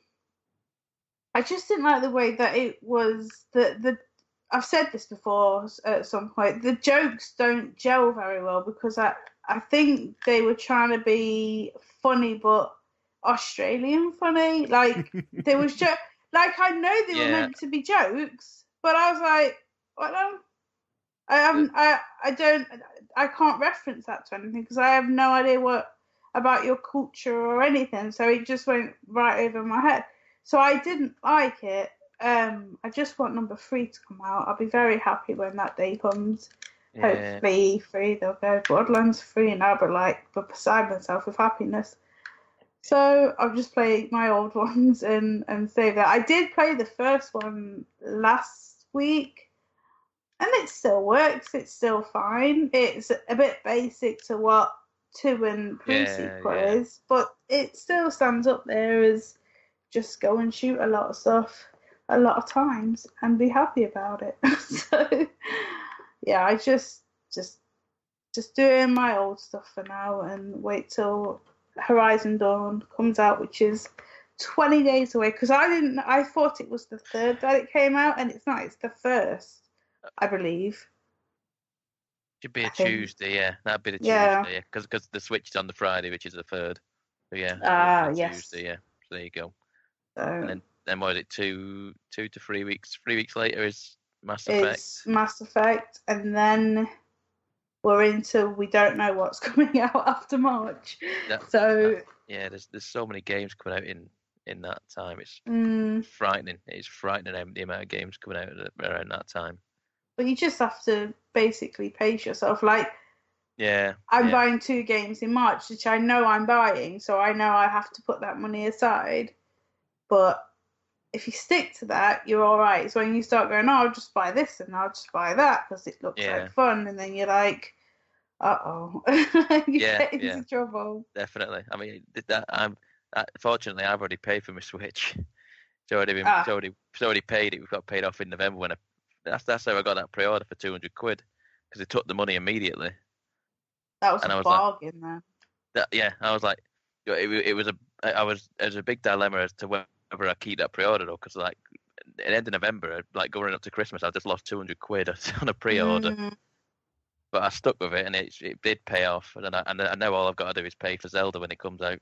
I just didn't like the way that it was. that the I've said this before at some point. The jokes don't gel very well because I I think they were trying to be funny, but Australian funny. Like there was jo- like I know they were meant to be jokes, but I was like, what? Um, I haven't. I I don't. I can't reference that to anything because I have no idea what about your culture or anything. So it just went right over my head. So I didn't like it. Um, I just want number three to come out. I'll be very happy when that day comes. Yeah. Hopefully, free they'll go Borderlands free, and I'll be like, beside myself with happiness. So I'll just play my old ones and and save that. I did play the first one last week, and it still works. It's still fine. It's a bit basic to what two and pre Yeah, yeah. is, but it still stands up there as just go and shoot a lot of stuff a lot of times and be happy about it. so yeah, I just just just doing my old stuff for now and wait till Horizon Dawn comes out, which is 20 days away. Because I didn't, I thought it was the third that it came out, and it's not. It's the first, I believe. Should be a I think- Tuesday, yeah. That'd be the Yeah. Tuesday, yeah. Because the Switch is on the Friday, which is the third. So yeah. Ah, yes. Tuesday, yeah. So there you go. So then- Then what is it? Two, two to three weeks. Three weeks later is Mass Effect. it's Mass Effect, and then we're into we don't know what's coming out after March. That- So Yeah, there's there's so many games coming out in in that time. It's mm, frightening. It's frightening the amount of games coming out around that time. But you just have to basically pace yourself. Like Yeah. I'm yeah. buying two games in March, which I know I'm buying, so I know I have to put that money aside. But if you stick to that, you're all right. So when you start going, oh, I'll just buy this and I'll just buy that because it looks Yeah. like fun, and then you're like, uh oh, you Yeah, get into yeah. trouble. definitely. I mean, that I'm. Uh, fortunately, I've already paid for my Switch. It's already been. Ah. It's already. It's already paid. It got paid off in November when I. That's that's how I got that pre-order for two hundred quid because they took the money immediately. That was And a was like- bargain there. That yeah, I was like, it, it was a. I was. It was a big dilemma as to whether I keep that pre-order though, because like, at the end of November, like going up to Christmas, I just lost two hundred quid on a pre-order. Mm, but I stuck with it, and it it did pay off. And I, and I know all I've got to do is pay for Zelda when it comes out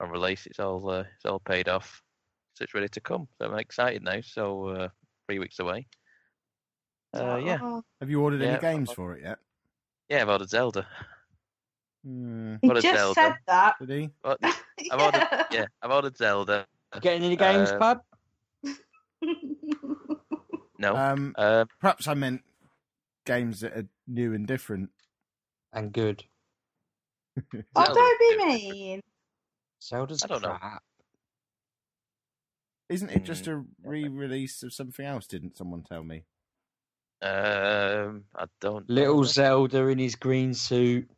on release. It's all uh, it's all paid off, so it's ready to come. So I'm excited now. So uh, three weeks away. Uh, yeah, oh, Have you ordered Yeah, any games for it yet? yeah, I've ordered Zelda. Hmm. He a just Zelda. said that. Did he? Well, I've ordered, yeah, I've ordered Zelda. Getting any games, Uh, Pad? No, Um, um, perhaps I meant games that are new and different. And good. oh, don't be mean. Zelda's I don't know. crap. Isn't it just Hmm. a re-release of something else? Didn't someone tell me? Um, I don't. know. Little Zelda in his green suit.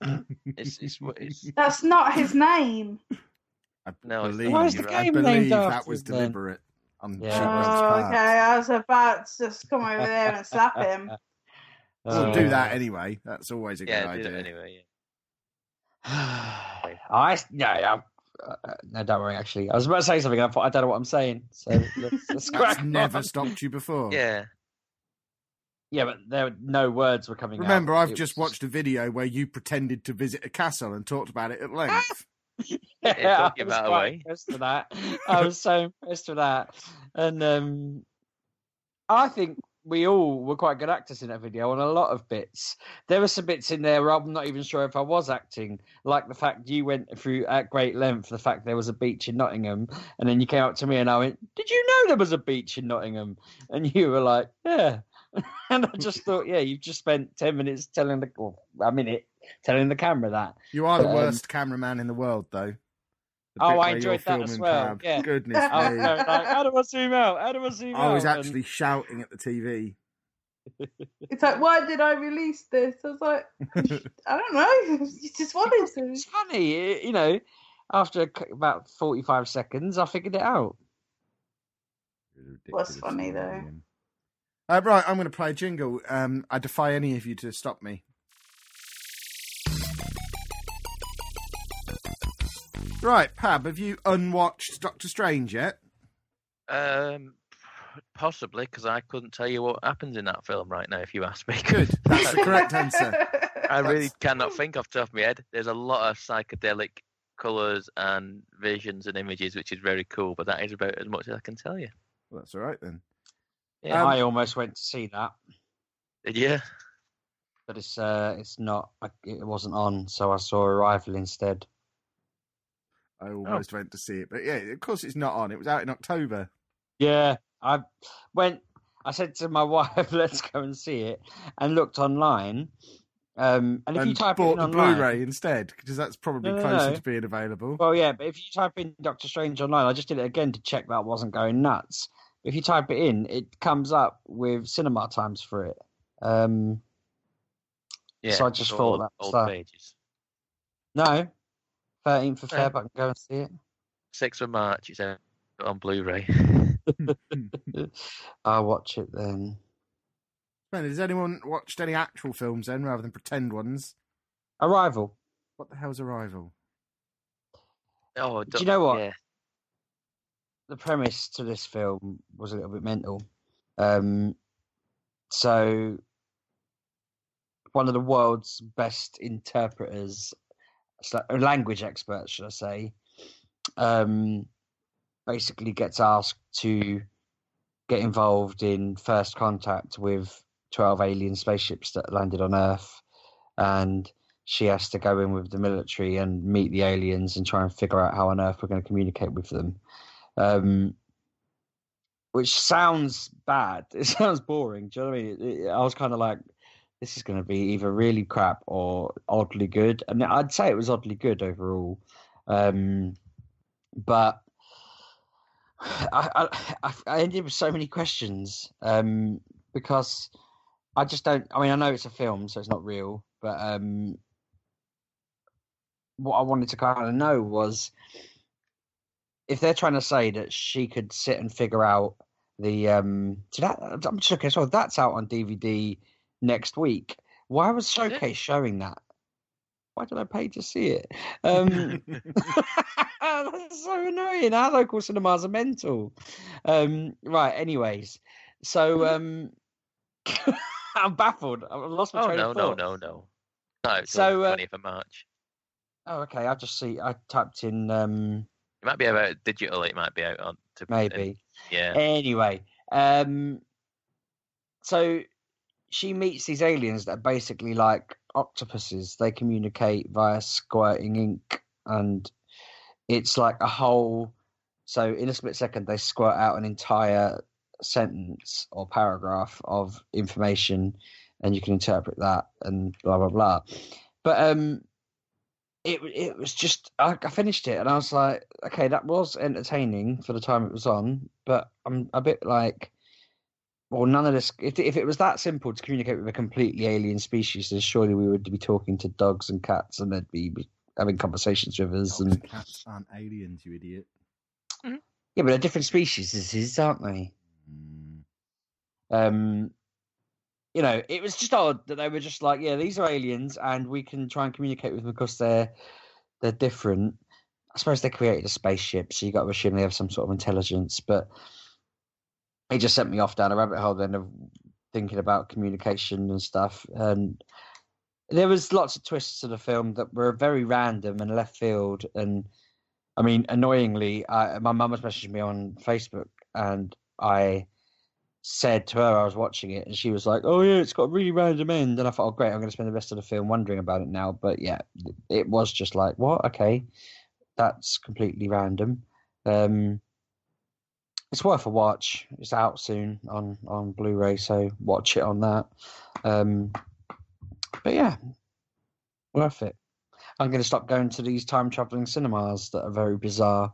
It's, it's, what- it's, That's not his name. I No, believe, not. Why is the I game believe named that was then? deliberate on Yeah. Chipmunk's Oh, part. okay. I was about to just come over there and slap him. We'll Uh, do that anyway. That's always a good Yeah, do idea. it anyway. I no, yeah, uh, no, don't worry. Actually, I was about to say something. I thought I don't know what I'm saying. So let's, let's That's crack never stopped you before. Yeah. Yeah. Yeah, but there were no words were coming. Remember, out. I've It just was- watched a video where you pretended to visit a castle and talked about it at length. Yeah, talk I was quite away. impressed with that. I was so impressed with that, and um, I think we all were quite good actors in that video on a lot of bits. There were some bits in there where I'm not even sure if I was acting, like the fact you went through at great length the fact there was a beach in Nottingham, and then you came up to me and I went, "Did you know there was a beach in Nottingham?" And you were like, "Yeah." And I just thought, yeah, you've just spent ten minutes telling the, well, a minute telling the camera that. You are the Um, worst cameraman in the world, though. The Oh, I enjoyed that as well, Pab. yeah. Goodness I was me. like, how do I zoom out? How do I zoom out? I was And- actually shouting at the TV. It's like, why did I release this? I was like, I don't know. You just wanted to. It's funny, you know. After about forty-five seconds, I figured it out. What's funny, though? Uh, right, I'm going to play a jingle. Um, I defy any of you to stop me. Right, Pab, have you unwatched Doctor Strange yet? Um, possibly because I couldn't tell you what happens in that film right now. If you ask me, Good, that's the correct answer. I really That's- cannot think off the top of my head. There's a lot of psychedelic colours and visions and images, which is very cool. But that is about as much as I can tell you. Well, that's all right then. Yeah. Um, I almost went to see that, yeah. but it's uh, it's not. It wasn't on, so I saw Arrival instead. I almost went to see it, but yeah, of course it's not on. It was out in October. Yeah, I went. I said to my wife, "Let's go and see it," and looked online. Um, and if and you type bought in the online, Blu-ray instead because that's probably No, no, closer no. to being available. Well, yeah, but if you type in Doctor Strange online, I just did it again to check that I wasn't going nuts. If you type it in, it comes up with cinema times for it. Um, Yeah. So I just thought old, that's old that. pages. no, thirteenth of Yeah. Feb, I can go and see it. Sixth of March. It's out on Blu-ray. I'll watch it then. Man, has anyone watched any actual films then, rather than pretend ones? Arrival. What the hell's Arrival? Oh, Do you know what? Yeah. The premise to this film was a little bit mental. Um, so, one of the world's best interpreters, uh, language experts, should I say, um, basically gets asked to get involved in first contact with 12 alien spaceships that landed on Earth. And she has to go in with the military and meet the aliens and try and figure out how on Earth we're going to communicate with them um, which sounds bad. It sounds boring. Do you know what I mean? It- it- I was kind of like, this is going to be either really crap or oddly good, and I'd say it was oddly good overall. Um, but I, I, I- ended with so many questions um, because I just don't. I mean, I know it's a film, so it's not real, but um, what I wanted to kind of know was if they're trying to say that she could sit and figure out the um so that I'm just looking so that's out on DVD next week. Why was? Showcase showing that? Why did I pay to see it? Um that's so annoying. Our local cinemas are mental. Um right, anyways. So um I'm baffled. I've lost my Oh train no of no thought. no no. No, it's So, so, uh, 20th of March. Oh, okay. I just see. I typed in um It might be about digital. It might be out on. To, maybe. Yeah. Anyway, um, so she meets these aliens that are basically like octopuses. They communicate via squirting ink, and it's like a whole. So in a split second, they squirt out an entire sentence or paragraph of information, and you can interpret that and blah blah blah. But um, it it was just I, I finished it and I was like, okay, that was entertaining for the time it was on, but I'm a bit like, well, none of this. If if it was that simple to communicate with a completely alien species, then surely we would be talking to dogs and cats, and they'd be having conversations with us, and Cats aren't aliens, you idiot. yeah, but they're different species, is, aren't they? Mm. Um, you know, it was just odd that they were just like, yeah, these are aliens, and we can try and communicate with them because they're they're different. I suppose they created a spaceship, so you got to assume they have some sort of intelligence. But it just sent me off down a rabbit hole then of thinking about communication and stuff. And there was lots of twists to the film that were very random and left field. And I mean, annoyingly, I, my mum was messaging me on Facebook, and I said to her I was watching it, and she was like, "Oh yeah, it's got a really random end." And I thought, "Oh great, I'm going to spend the rest of the film wondering about it now." But yeah, it was just like, "What? Okay, that's completely random." Um, it's worth a watch. It's out soon on on Blu-ray, so watch it on that. Um, but yeah, worth it. I'm going to stop going to these time traveling cinemas that are very bizarre.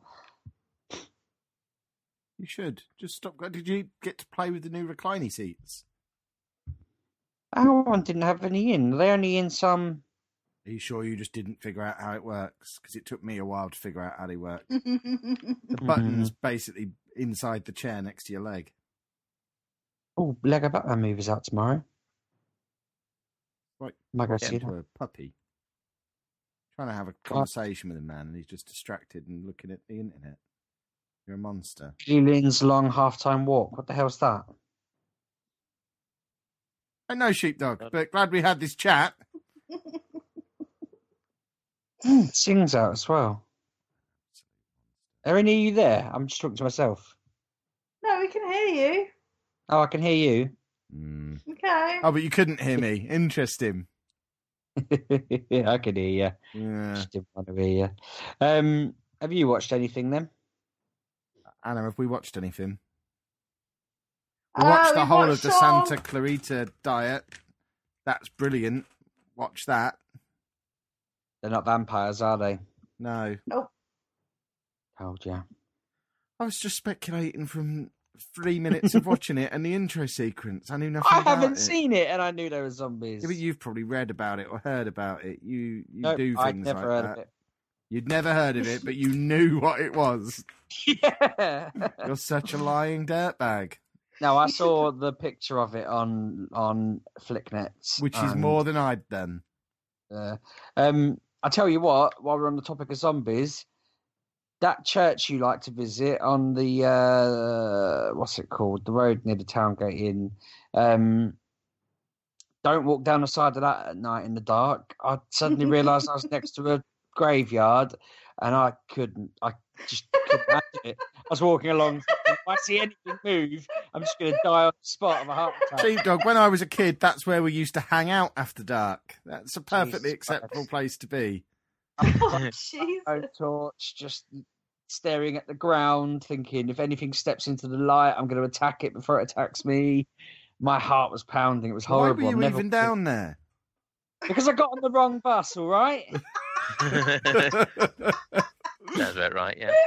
You should just stop. Did you get to play with the new recliny seats? Our one didn't have any in. They only in some. Are you sure you just didn't figure out how it works? Because it took me a while to figure out how they work. The Mm-hmm. button's basically inside the chair next to your leg. Oh, Lego Batman movie's out tomorrow. Right. Might go Get see into a puppy. Trying to have a conversation with a man, and he's just distracted and looking at the internet. You're a monster. Julian's long halftime walk. What the hell's that? I know, sheepdog, but glad we had this chat. Sings out as well. Erin, Are you there? I'm just talking to myself. no, we can hear you. Oh, I can hear you. Mm. Okay. Oh, but you couldn't hear me. Interesting. I can hear you. Yeah. Just didn't want to hear you. Um, have you watched anything then? Anna, have we watched anything? We Uh, watched the we whole of the all- Santa Clarita diet. That's brilliant. Watch that. They're not vampires, are they? No. Nope. Told you. I was just speculating from three minutes of watching it and the intro sequence. I knew nothing I about haven't it. seen it, and I knew there were zombies. Yeah, but you've probably read about it or heard about it. You you Nope, do I'd things never like heard that. of it. You'd never heard of it, but you knew what it was. yeah. You're such a lying dirtbag, no, I saw the picture of it on on Flicknet, which is and, more than I'd done. Uh, um, I tell you what, while we're on the topic of zombies, that church you like to visit on the uh, what's it called, the road near the town gate in. Um, don't walk down the side of that at night in the dark. I suddenly realised I was next to a graveyard, and I couldn't. I just couldn't handle it. I was walking along. thinking, If I see anything move, I'm just going to die on the spot of a heart attack. Sheepdog, when I was a kid, that's where we used to hang out after dark. That's a perfectly Jesus acceptable Christ. place to be. Oh, Jesus. phone torch, just staring at the ground, thinking if anything steps into the light, I'm going to attack it before it attacks me. My heart was pounding. It was horrible. Why were you never- even down there? Because I got on the wrong bus. All right. Sounds about right. Yeah.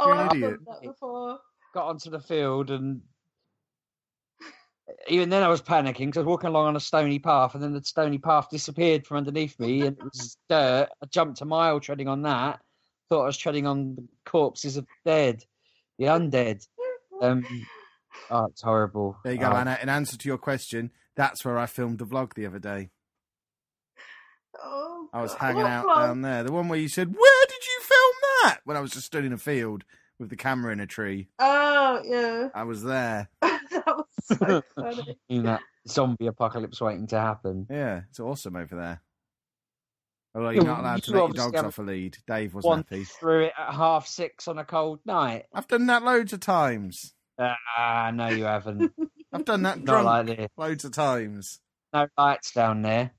Oh, I've done that before. got onto the field and. Even then, I was panicking because I was walking along on a stony path, and then the stony path disappeared from underneath me, and it was dirt. I jumped a mile treading on that. Thought I was treading on the corpses of the dead, the undead. Um, oh, it's horrible. There you go, Oh, Anna. In answer to your question, that's where I filmed the vlog the other day. Oh, I was hanging What out vlog? down there. The one where you said, Where did you film that? When I was just stood in a field with the camera in a tree. Oh, yeah. I was there. that was so funny. in that zombie apocalypse waiting to happen. Yeah, it's awesome over there. Although you're not allowed to You let your dogs off a lead. Dave was One happy. through it at half six on a cold night. I've done that loads of times. Ah, no, you haven't. I've done that drunk like loads of times. No lights down there.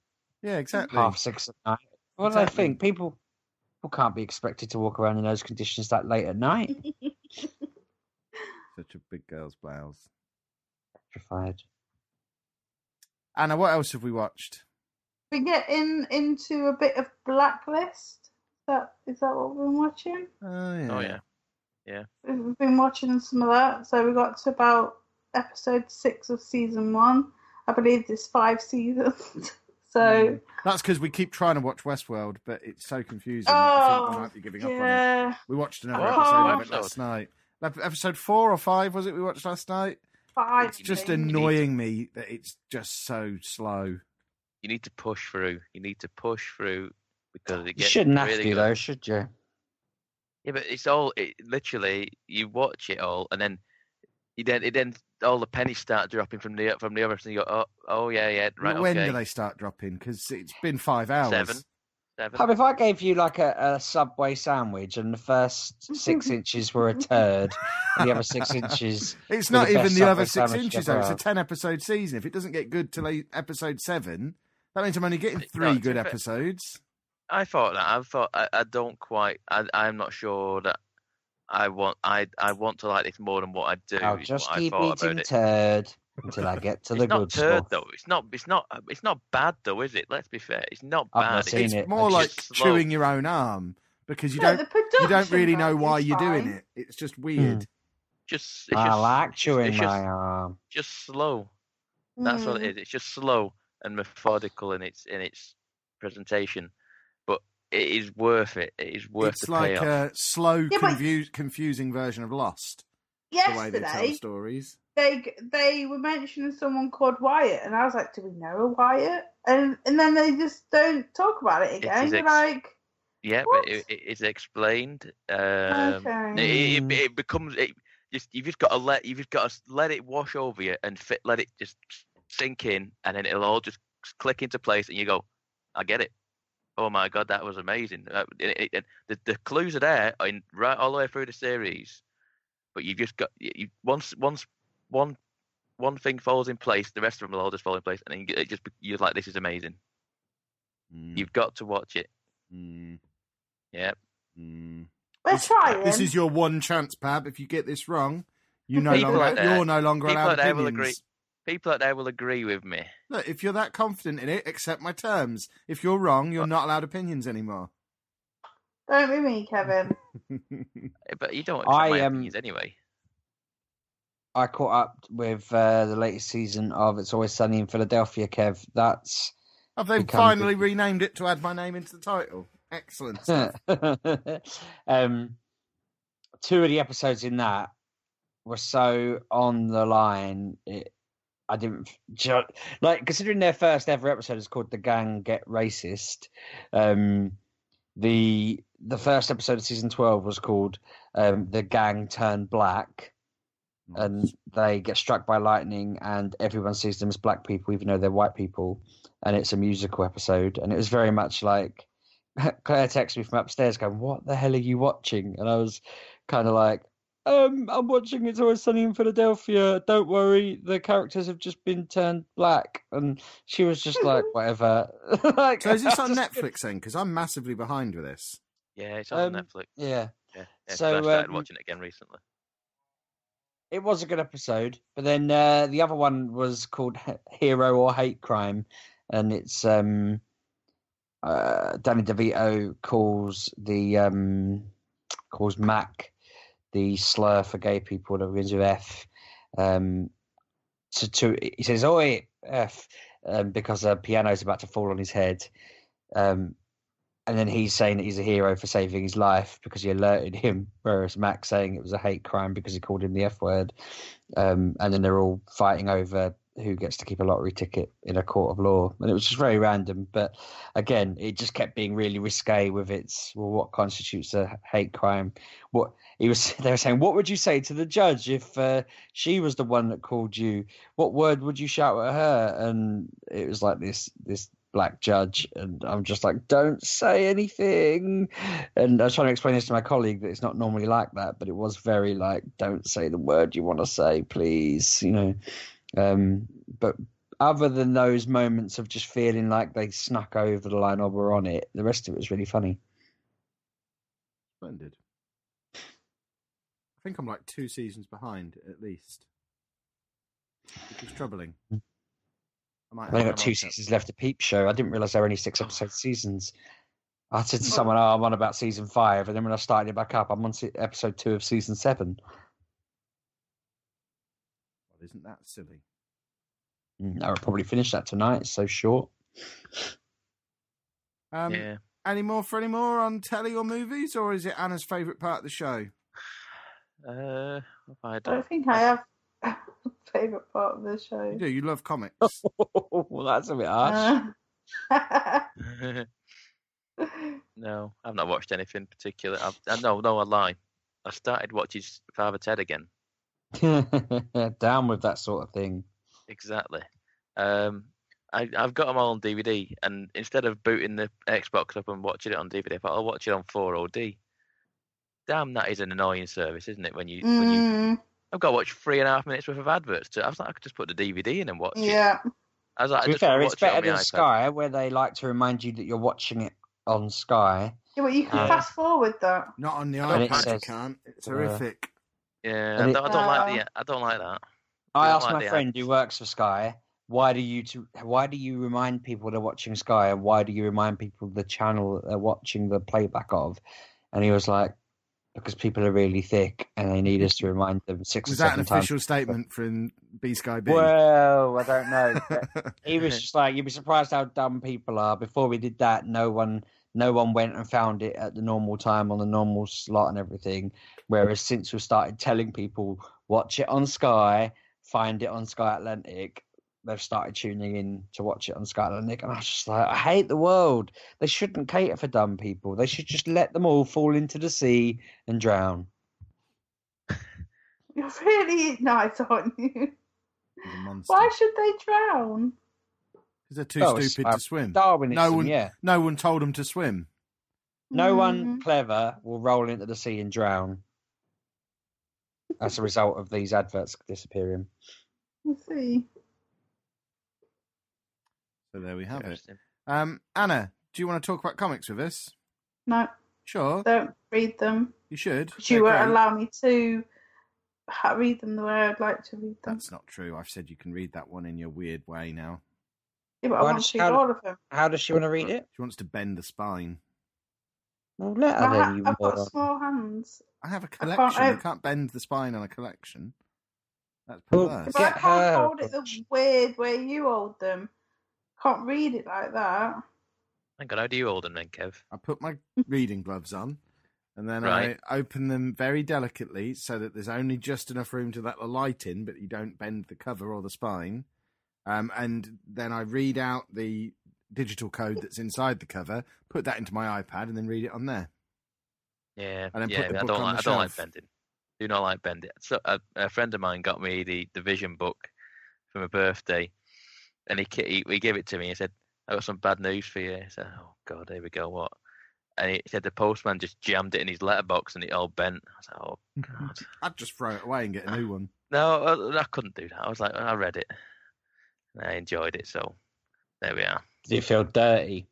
Yeah, exactly. Half six at night. What do Exactly. they think? People, people can't be expected to walk around in those conditions that late at night. Such a big girl's blouse. Petrified. Anna, what else have we watched? we get in into a bit of Blacklist. Is that is that what we've been watching? Oh yeah. Oh yeah. We've been watching some of that. So we got to about episode six of season one. I believe there's five seasons. So mm. That's because we keep trying to watch Westworld, but it's so confusing. that I think we oh might be giving up on it. We watched another What? episode of it last night. Ep- Episode four or five was it? We watched last night. five. It's just things. annoying me that it's just so slow. You need to push through. You need to push through because it You shouldn't have to, good. though, should you? Yeah, but it's all it, literally you watch it all, and then you then it then all the pennies start dropping from the from the other, and you go, oh, oh yeah, yeah, right, when okay, do they start dropping? Because it's been five hours. Seven. seven. Pub, if I gave you like a, a Subway sandwich and the first six inches were a turd, and the other six inches, It's not the even the other six inches ever though. It's a ten episode season. If it doesn't get good till episode seven, that means I'm only getting three to good episodes. I thought that. I thought I, I don't quite. I, I'm not sure that I want. I I want to like this more than what I do. I'll just what I keep eating about it. turd until I get to It's the not good turd stuff. though. It's not. It's not. It's not bad though, is it? Let's be fair. It's not I've bad. not It's seen It's it. more It's like just slow. chewing your own arm because you No, don't you don't really know why you're doing it. It's just weird. Just. It's I just, like it's just- chewing my just, arm. just slow. That's what Mm. it is. It's just slow and methodical in its in its presentation, but it is worth it. It is worth It's the like payoff. a slow, Yeah, confu- confusing version of Lost. The way they tell stories. they they were mentioning someone called Wyatt, and I was like, "Do we know a Wyatt?" And and then they just don't talk about it again. is You're ex- like, Yeah, What? but it, it, it's explained. Um, Okay. it, it, it becomes it just you've just got to let you've just got to let it wash over you and fit, let it just sink in, and then it'll all just click into place, and you go, I get it. Oh my god, that was amazing. Uh, it- it- it- the, the clues are there in, right all the way through the series, but you've just got you, you once once one one thing falls in place, the rest of them will all just fall in place, and then it just you're like, this is amazing. Mm, You've got to watch it. mm, Yeah. mm. "We're This- trying." This is your one chance, Pab. If you get this wrong, you no People longer like you're no longer people allowed like that will opinions. agree. People out there will agree with me. Look, if you're that confident in it, accept my terms. If you're wrong, you're not allowed opinions anymore. Don't be me, Kevin. Eh, But you don't accept I, my um, opinions anyway. I caught up with uh, the latest season of It's Always Sunny in Philadelphia, Kev. That's Have they finally good. renamed it to add my name into the title? Excellent um, two of the episodes in that were so on the line. It, I didn't like considering their first ever episode is called "The Gang Get Racist." Um, the the first episode of season twelve was called um, "The Gang Turn Black." and they get struck by lightning and everyone sees them as black people even though they're white people and it's a musical episode and it was very much like claire texted me from upstairs going what the hell are you watching and i was kind of like um i'm watching it's always sunny in philadelphia don't worry the characters have just been turned black and she was just like whatever like, So is this on just- Netflix then? Because I'm massively behind with this. Yeah, it's on um, Netflix. yeah Yeah, yeah so, I started um, watching it again recently. it was a good episode, but then uh, the other one was called Hero or Hate Crime, and it's um, uh, Danny DeVito calls the um, calls Mac the slur for gay people that begins with F. Um, to, to he says "Oi F" um, because a piano is about to fall on his head. Um, and then he's saying that he's a hero for saving his life because he alerted him, whereas Mac's saying it was a hate crime because he called him the F word. Um, and then they're all fighting over who gets to keep a lottery ticket in a court of law. And it was just very random. But again, it just kept being really risque with its, well, what constitutes a hate crime? What he was, they were saying, what would you say to the judge if uh, she was the one that called you? What word would you shout at her? And it was like this, this black judge and i'm just like don't say anything and i was trying to explain this to my colleague that it's not normally like that but it was very like don't say the word you want to say please you know um but other than those moments of just feeling like they snuck over the line or were on it the rest of it was really funny. Splendid. I think I'm like two seasons behind at least, which is troubling. I might i've only got two seasons left of peep show. I didn't realize there were only six episode seasons. I said to someone oh i'm on about season five. And then when i started it back up i'm on episode two of season seven isn't that silly? Mm, i'll probably finish that tonight it's so short Um, yeah. Any more for any more on telly or movies, or is it Anna's favourite part of the show? Uh, I I don't. don't think I have a favourite part of the show. You do. You love comics. well, that's a bit harsh. Uh, no, I've not watched anything particular. I've, uh, no, no, I lie. I started watching Father Ted again. Down with that sort of thing. Exactly. Um, I, I've got them all on DVD, and instead of booting the Xbox up and watching it on DVD, I thought I'll watch it on 4OD. Damn, that is an annoying service, isn't it? When you, when you, mm, I've got to watch three and a half minutes worth of adverts. To, I was like, I could just put the DVD in and watch it. yeah. I was like, I To be fair, it's better my than iPad. Sky, where they like to remind you that you're watching it on Sky. Yeah, but you can Uh, fast forward that. Not on the And it iPad. You can't. It's uh, horrific. Yeah, I don't, I don't like the. I don't like that. I don't asked like my friend ads. who works for Sky, why do you to why do you remind people they're watching Sky, and why do you remind people the channel that they're watching the playback of? And he was like, because people are really thick, and they need us to remind them six Was or that an official statement from B Sky B? Well, I don't know. he was just like, you'd be surprised how dumb people are. Before we did that, no one, no one went and found it at the normal time on the normal slot and everything. Whereas since we started telling people watch it on Sky, find it on Sky Atlantic, they've started tuning in to watch it on Sky Atlantic, and I was just like, I hate the world. They shouldn't cater for dumb people. They should just let them all fall into the sea and drown. You're really nice, aren't you? He's a monster. Why should they drown? Because they're too Oh, stupid uh, to swim. Darwinism, No one- yeah. No one told them to swim. No Mm, one clever will roll into the sea and drown as a result of these adverts disappearing. Let's see. So there we have it. Um, Anna, do you want to talk about comics with us? No, Sure, don't read them. you should. Because you They're won't allow me to read them the way I'd like to read them. That's not true. I've said you can read that one in your weird way now. Yeah, but I want does- to read how- all of them. How does she want to read it? She wants to bend the spine. Well, let her I then, ha- you I've got small hands. I have a can't collection. you can't bend the spine on a collection. That's Well, perverse. But I can't her hold it the weird way you hold them. Can't read it like that. Hang on, how do you hold them then, Kev? I put my reading gloves on, and then Right. I open them very delicately so that there's only just enough room to let the light in, but you don't bend the cover or the spine. Um, and then I read out the digital code that's inside the cover, put that into my iPad, and then read it on there. Yeah, And then yeah. put the I book don't on like. the I don't like bending. Do not like bending. So a, a friend of mine got me the the Vision book for my birthday, and he he, he gave it to me. He said, "I got some bad news for you." I said, "Oh God, here we go. What?" And he said the postman just jammed it in his letterbox and it all bent. I was like, "Oh God." I'd just throw it away and get a new one. No, I, I couldn't do that. I was like, I read it. And I enjoyed it, so there we are. Do you feel dirty?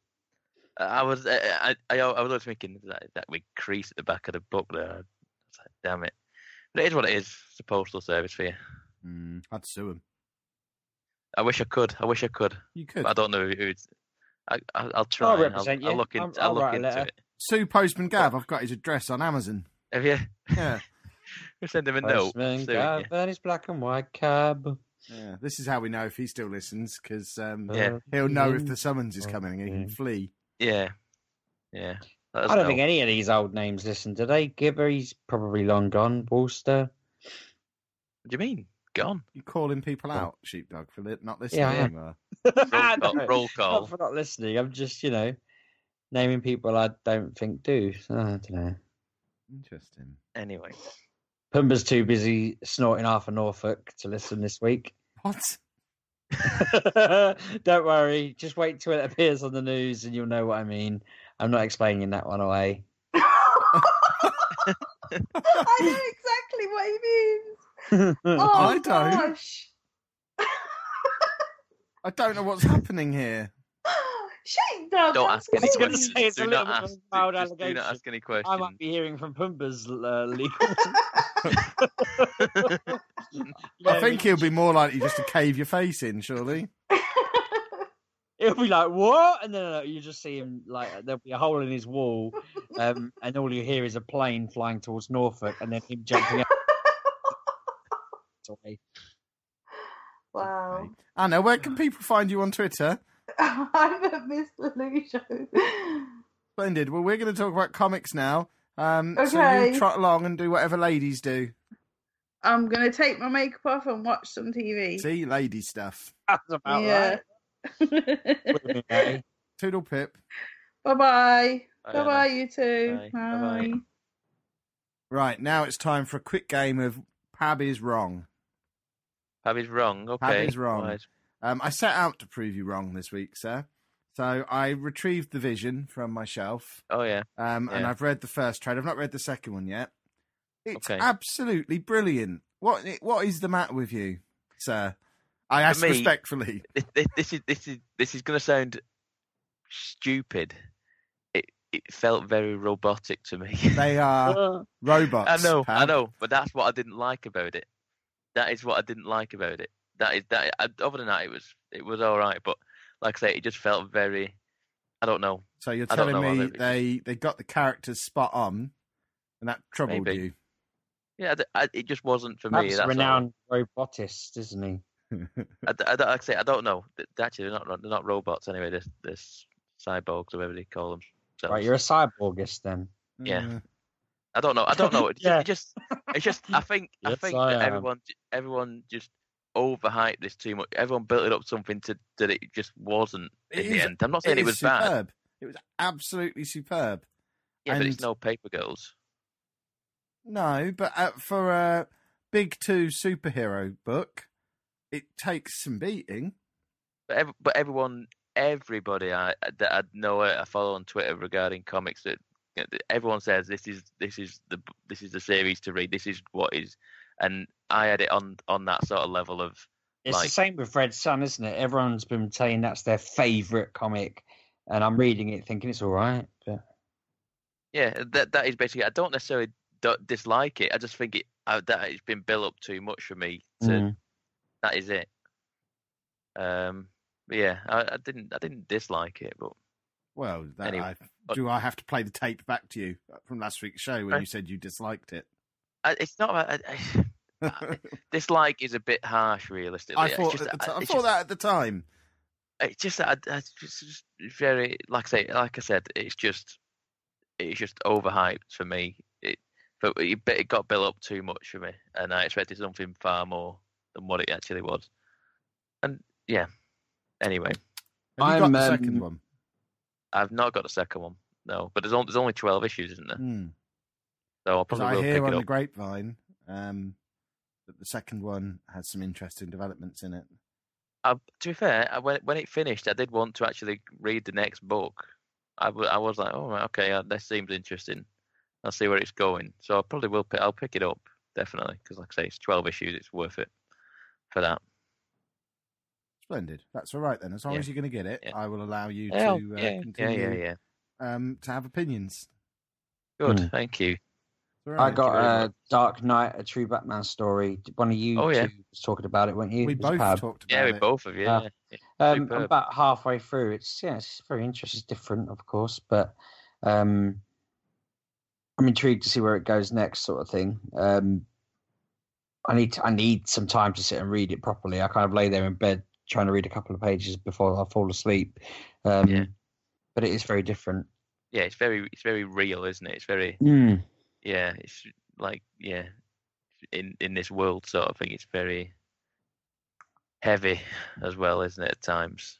Uh, I was, uh, uh, I, I, I was always thinking that that big crease at the back of the book there. I was like, damn it. But it is what it is. It's a postal service for you. Mm, I'd sue him. I wish I could. I wish I could. You could But I don't know who. I, I, I'll try. I'll represent I'll, you. look, in, I'll- I'll, I'll look into letter. it. sue Postman Gav. I've got his address on Amazon. Have you? Yeah, We send him a note. Postman suing you. Gavin, his black and white cab. Yeah. This is how we know if he still listens because um, Yeah. he'll know if the summons is coming and he can flee. Yeah. Yeah. I don't know. think any of these old names listen. Do they? Gibber, he's probably long gone. Worcester. What do you mean? Gone. You're calling people Oh. out, sheepdog, for li- not listening Yeah, I am. anymore. Roll call. No, roll call. Not for not listening. I'm just, you know, naming people I don't think do. So, I don't know. Interesting. Anyway. Pumba's too busy snorting half of Norfolk to listen this week. What? don't worry. Just wait till it appears on the news and you'll know what I mean. I'm not explaining that one away. I know exactly what he means. Oh, I don't. Gosh. I don't know what's happening here. Sheepdog. Don't ask any was gonna questions. say it's do a not little ask. wild just do not allegation. ask any questions. I might be hearing from Pumba's uh, legal. I think he'll be more likely just to cave your face in, surely. He'll be like, "What?" And then uh, you just see him like there'll be a hole in his wall, um, and all you hear is a plane flying towards Norfolk, and then him jumping out. away. wow. Anna, where can people find you on Twitter? I'm at Miss Lou show. Splendid. Well, we're going to talk about comics now. Um, So Okay. you trot along and do whatever ladies do. I'm gonna take my makeup off and watch some TV. See, lady stuff. That's about yeah. right. Toodle pip. bye bye. I Bye bye, know. you two. Bye. Bye-bye. Bye. Right, now it's time for a quick game of Pab is wrong. Pab is wrong. Okay. is wrong. Right. Um, I set out to prove you wrong this week, sir. So I retrieved the vision from my shelf, Oh yeah. um, and I've read the first trade. I've not read the second one yet. It's Okay. absolutely brilliant. What what is the matter with you, sir? I ask me- respectfully. This, is this is this is going to sound stupid. It it felt very robotic to me. They are robots. I know, I know, but that's what I didn't like about it. That is what I didn't like about it. That is that. Other than that, it was it was all right, but like I say, it just felt very. I don't know. So you're I telling me I they they got the characters spot on, and that troubled Maybe. you. Yeah, I d- I- it just wasn't for me. That's That's a all. renowned robotist, isn't he? I, d- I don't, like I say, I don't know. Actually, they're not they're not robots anyway. They're, they're cyborgs or whatever they call them. Right, you're a cyborgist then. Yeah. Uh, I don't know. I don't know. It just, Yeah. it just, it's just. I think, I think I that everyone, everyone just overhyped this too much. Everyone built it up something to that it just wasn't It in the end. I'm not saying it was bad. It was absolutely superb. Yeah, but it's And- no paper girls. No, but uh, for a big two superhero book, it takes some beating. But ev- but everyone, everybody I that I know I follow on Twitter regarding comics that you know, that everyone says this is this is the this is the series to read. This is what is, and I had it on on that sort of level of It's Like- the same with Red Sun, isn't it? Everyone's been saying that's their favourite comic, and I'm reading it thinking it's all right. But Yeah, that that is basically. I don't necessarily do dislike it. I just think it uh, that it's been built up too much for me. To Mm. that is it. Um, yeah, I, I didn't I didn't dislike it, but Well, that Anyway, I, do I have to play the tape back to you from last week's show when Uh, you said you disliked it? I, it's not. I, I, dislike is a bit harsh, realistically. I It's thought, just at the that- ti- thought just- that at the time. It's just that I, I just, just very like I say, like I said, it's just it's just overhyped for me. It but it, it got built up too much for me, and I expected something far more than what it actually was. And yeah, anyway, Have you got I'm, the um, second one? I've not got a second one. No, but there's only there's only twelve issues, isn't there? Hmm. So I'll probably I hear pick on it the up. grapevine um, that the second one has some interesting developments in it. I, to be fair, I, when when it finished, I did want to actually read the next book. I, w- I was like, oh, okay, uh, this seems interesting. I'll see where it's going. So I probably will. Pick, I'll pick it up definitely because, like I say, it's twelve issues. It's worth it for that. Splendid. That's all right then. As long Yeah. as you're going to get it, Yeah. I will allow you Yeah, to uh, yeah, yeah, continue yeah, yeah. Um, to have opinions. Good, Hmm. thank you. It's all I got very uh. Dark Night, a true Batman story. One of you Oh, yeah. two was talking about it, weren't you? we both Pab. talked about Yeah, we it. both of you. Yeah. yeah. Um, I'm about halfway through. It's yeah, it's very interesting. It's different, of course, but um, I'm intrigued to see where it goes next, sort of thing. Um, I need to, I need some time to sit and read it properly. I kind of lay there in bed trying to read a couple of pages before I fall asleep. Um, Yeah. But it is very different. yeah, it's very it's very real, isn't it? It's very Mm. Yeah. It's like yeah, in in this world sort of thing. It's very heavy as well, isn't it? At times.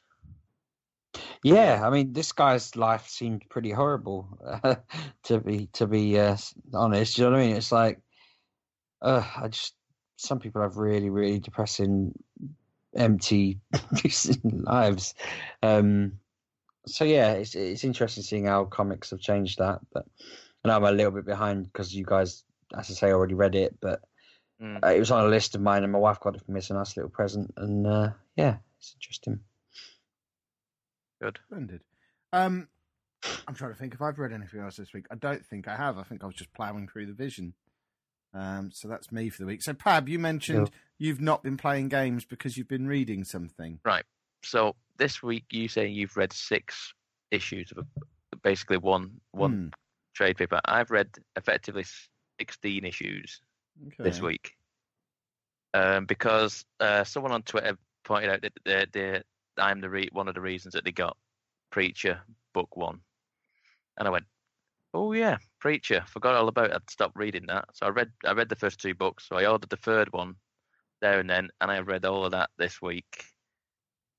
Yeah, I mean, this guy's life seemed pretty horrible, to be to be uh, honest. You know what I mean? It's like, uh, I just some people have really, really depressing, empty lives. Um, so yeah, it's it's interesting seeing how comics have changed that. But I know I'm a little bit behind because you guys, as I say, already read it. But Mm. uh, it was on a list of mine, and my wife got it for me as a nice little present. And uh, yeah, it's interesting. Good. Splendid. Um, I'm trying to think if I've read anything else this week. I don't think I have. I think I was just ploughing through the vision. Um, so that's me for the week. So, Pab, you mentioned you've not been playing games because you've been reading something. Right. So this week you say you've read six issues of a, basically one one Hmm, trade paper. I've read effectively sixteen issues this week um, because uh, someone on Twitter pointed out that the, the I'm the re- one of the reasons that they got Preacher book one, and I went, oh yeah, Preacher. Forgot all about. it. I'd stopped reading that, so I read I read the first two books. So I ordered the third one there and then, and I read all of that this week.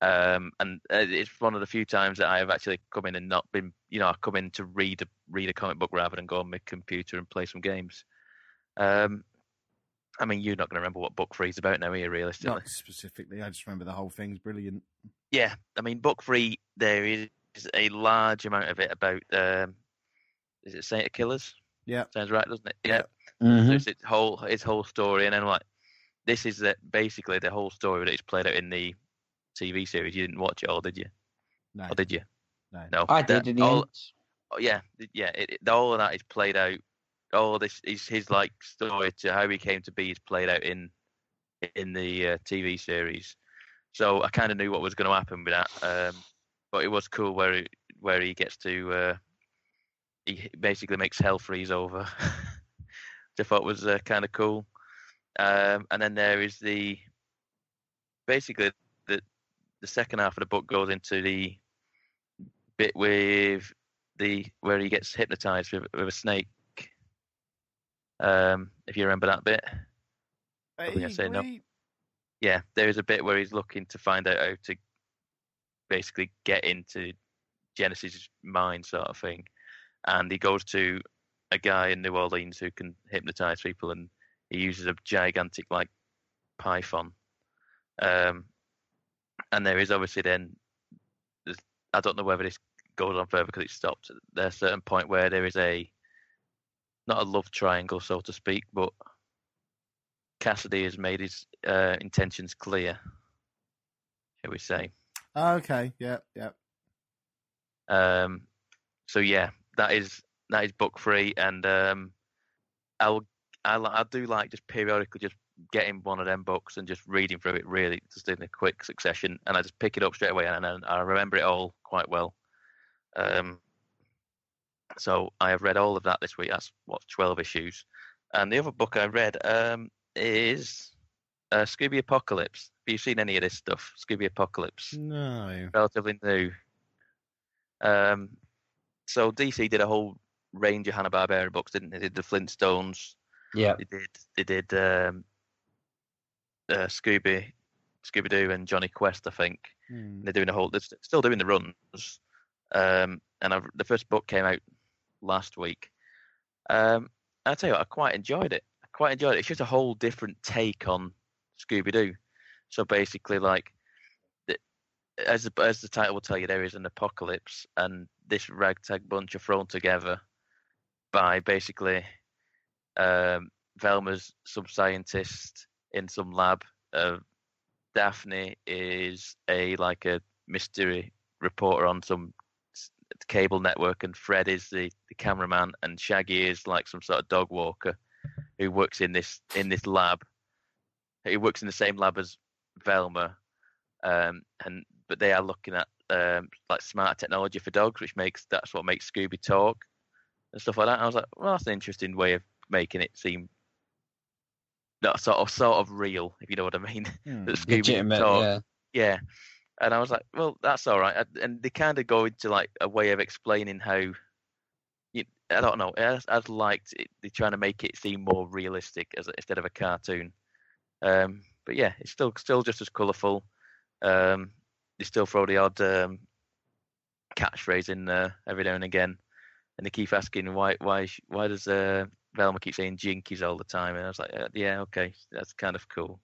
Um, and uh, it's one of the few times that I have actually come in and not been, you know, I come in to read a read a comic book rather than go on my computer and play some games. Um, I mean, you're not going to remember what book three is about now, are you? Realistically, Not specifically. I just remember the whole thing's brilliant. yeah. I mean, book three there is a large amount of it about. Um, is it Saint of Killers? Yeah. sounds right, doesn't it? Yeah. Mhm. So it's its whole its whole story, and then like this is the, basically the whole story that is played out in the TV series. You didn't watch it all, did you? No, Or did you? no. No, I That- did in the all, end. oh, yeah, yeah. It, it, all of that is played out. All this is his like story to how he came to be is played out in in the uh, TV series. So I kind of knew what was going to happen with that. Um, but it was cool where he, where he gets to uh, he basically makes hell freeze over. Which I thought was uh, kind of cool. Um, and then there is the basically the second half of the book goes into the bit with the where he gets hypnotized with, with a snake. Um, if you remember that bit, I think I say no. Yeah, there is a bit where he's looking to find out how to basically get into Genesis' mind, sort of thing, and he goes to a guy in New Orleans who can hypnotize people, and he uses a gigantic like python. Um, and there is obviously then, I don't know whether this goes on further because it stopped. There's a certain point where there is a not a love triangle, so to speak, but Cassidy has made his uh, intentions clear, shall we say. Okay. Yeah. Yeah. Um, so yeah, that is that is book three, and um, I'll I, I do like just periodically just getting one of them books and just reading through it really just in a quick succession, and I just pick it up straight away, and, and I remember it all quite well. Um, so I have read all of that this week. That's what twelve issues, and the other book I read um, is uh, Scooby Apocalypse. Have you seen any of this stuff? Scooby Apocalypse No. relatively new. Um, so DC did a whole range of Hanna Barbera books, didn't they? They did the Flintstones. Yeah. They did. They did um, uh, Scooby, Scooby Doo, and Jonny Quest. I think Hmm. they're doing a whole. They're still doing the runs. Um, and I've, the first book came out last week. Um, I tell you what, I quite enjoyed it. I quite enjoyed it. It's just a whole different take on Scooby Doo. So basically, like, the, as the, as the title will tell you, there is an apocalypse, and this ragtag bunch are thrown together by basically um, Velma's some scientist in some lab. Uh, Daphne is a like a mystery reporter on some cable network, and Fred is the, the cameraman, and Shaggy is like some sort of dog walker who works in this in this lab. He works in the same lab as Velma, um, and but they are looking at um, like smart technology for dogs, which makes that's what makes Scooby talk and stuff like that. I was like, well, that's an interesting way of making it seem that sort of sort of real, if you know what I mean. Hmm. that Scooby can Legitimate. talk. Yeah. Yeah. And I was like, well, that's all right. And- And they kind of go into like a way of explaining how, you, I don't know. I, I liked it. They're trying to make it seem more realistic as instead of a cartoon. Um, but yeah, it's still still just as colourful. Um, they still throw the odd um, catchphrase in there every now and again, and they keep asking why why why does uh, Velma keeps saying jinkies all the time? And I was like, uh, yeah, okay, that's kind of cool.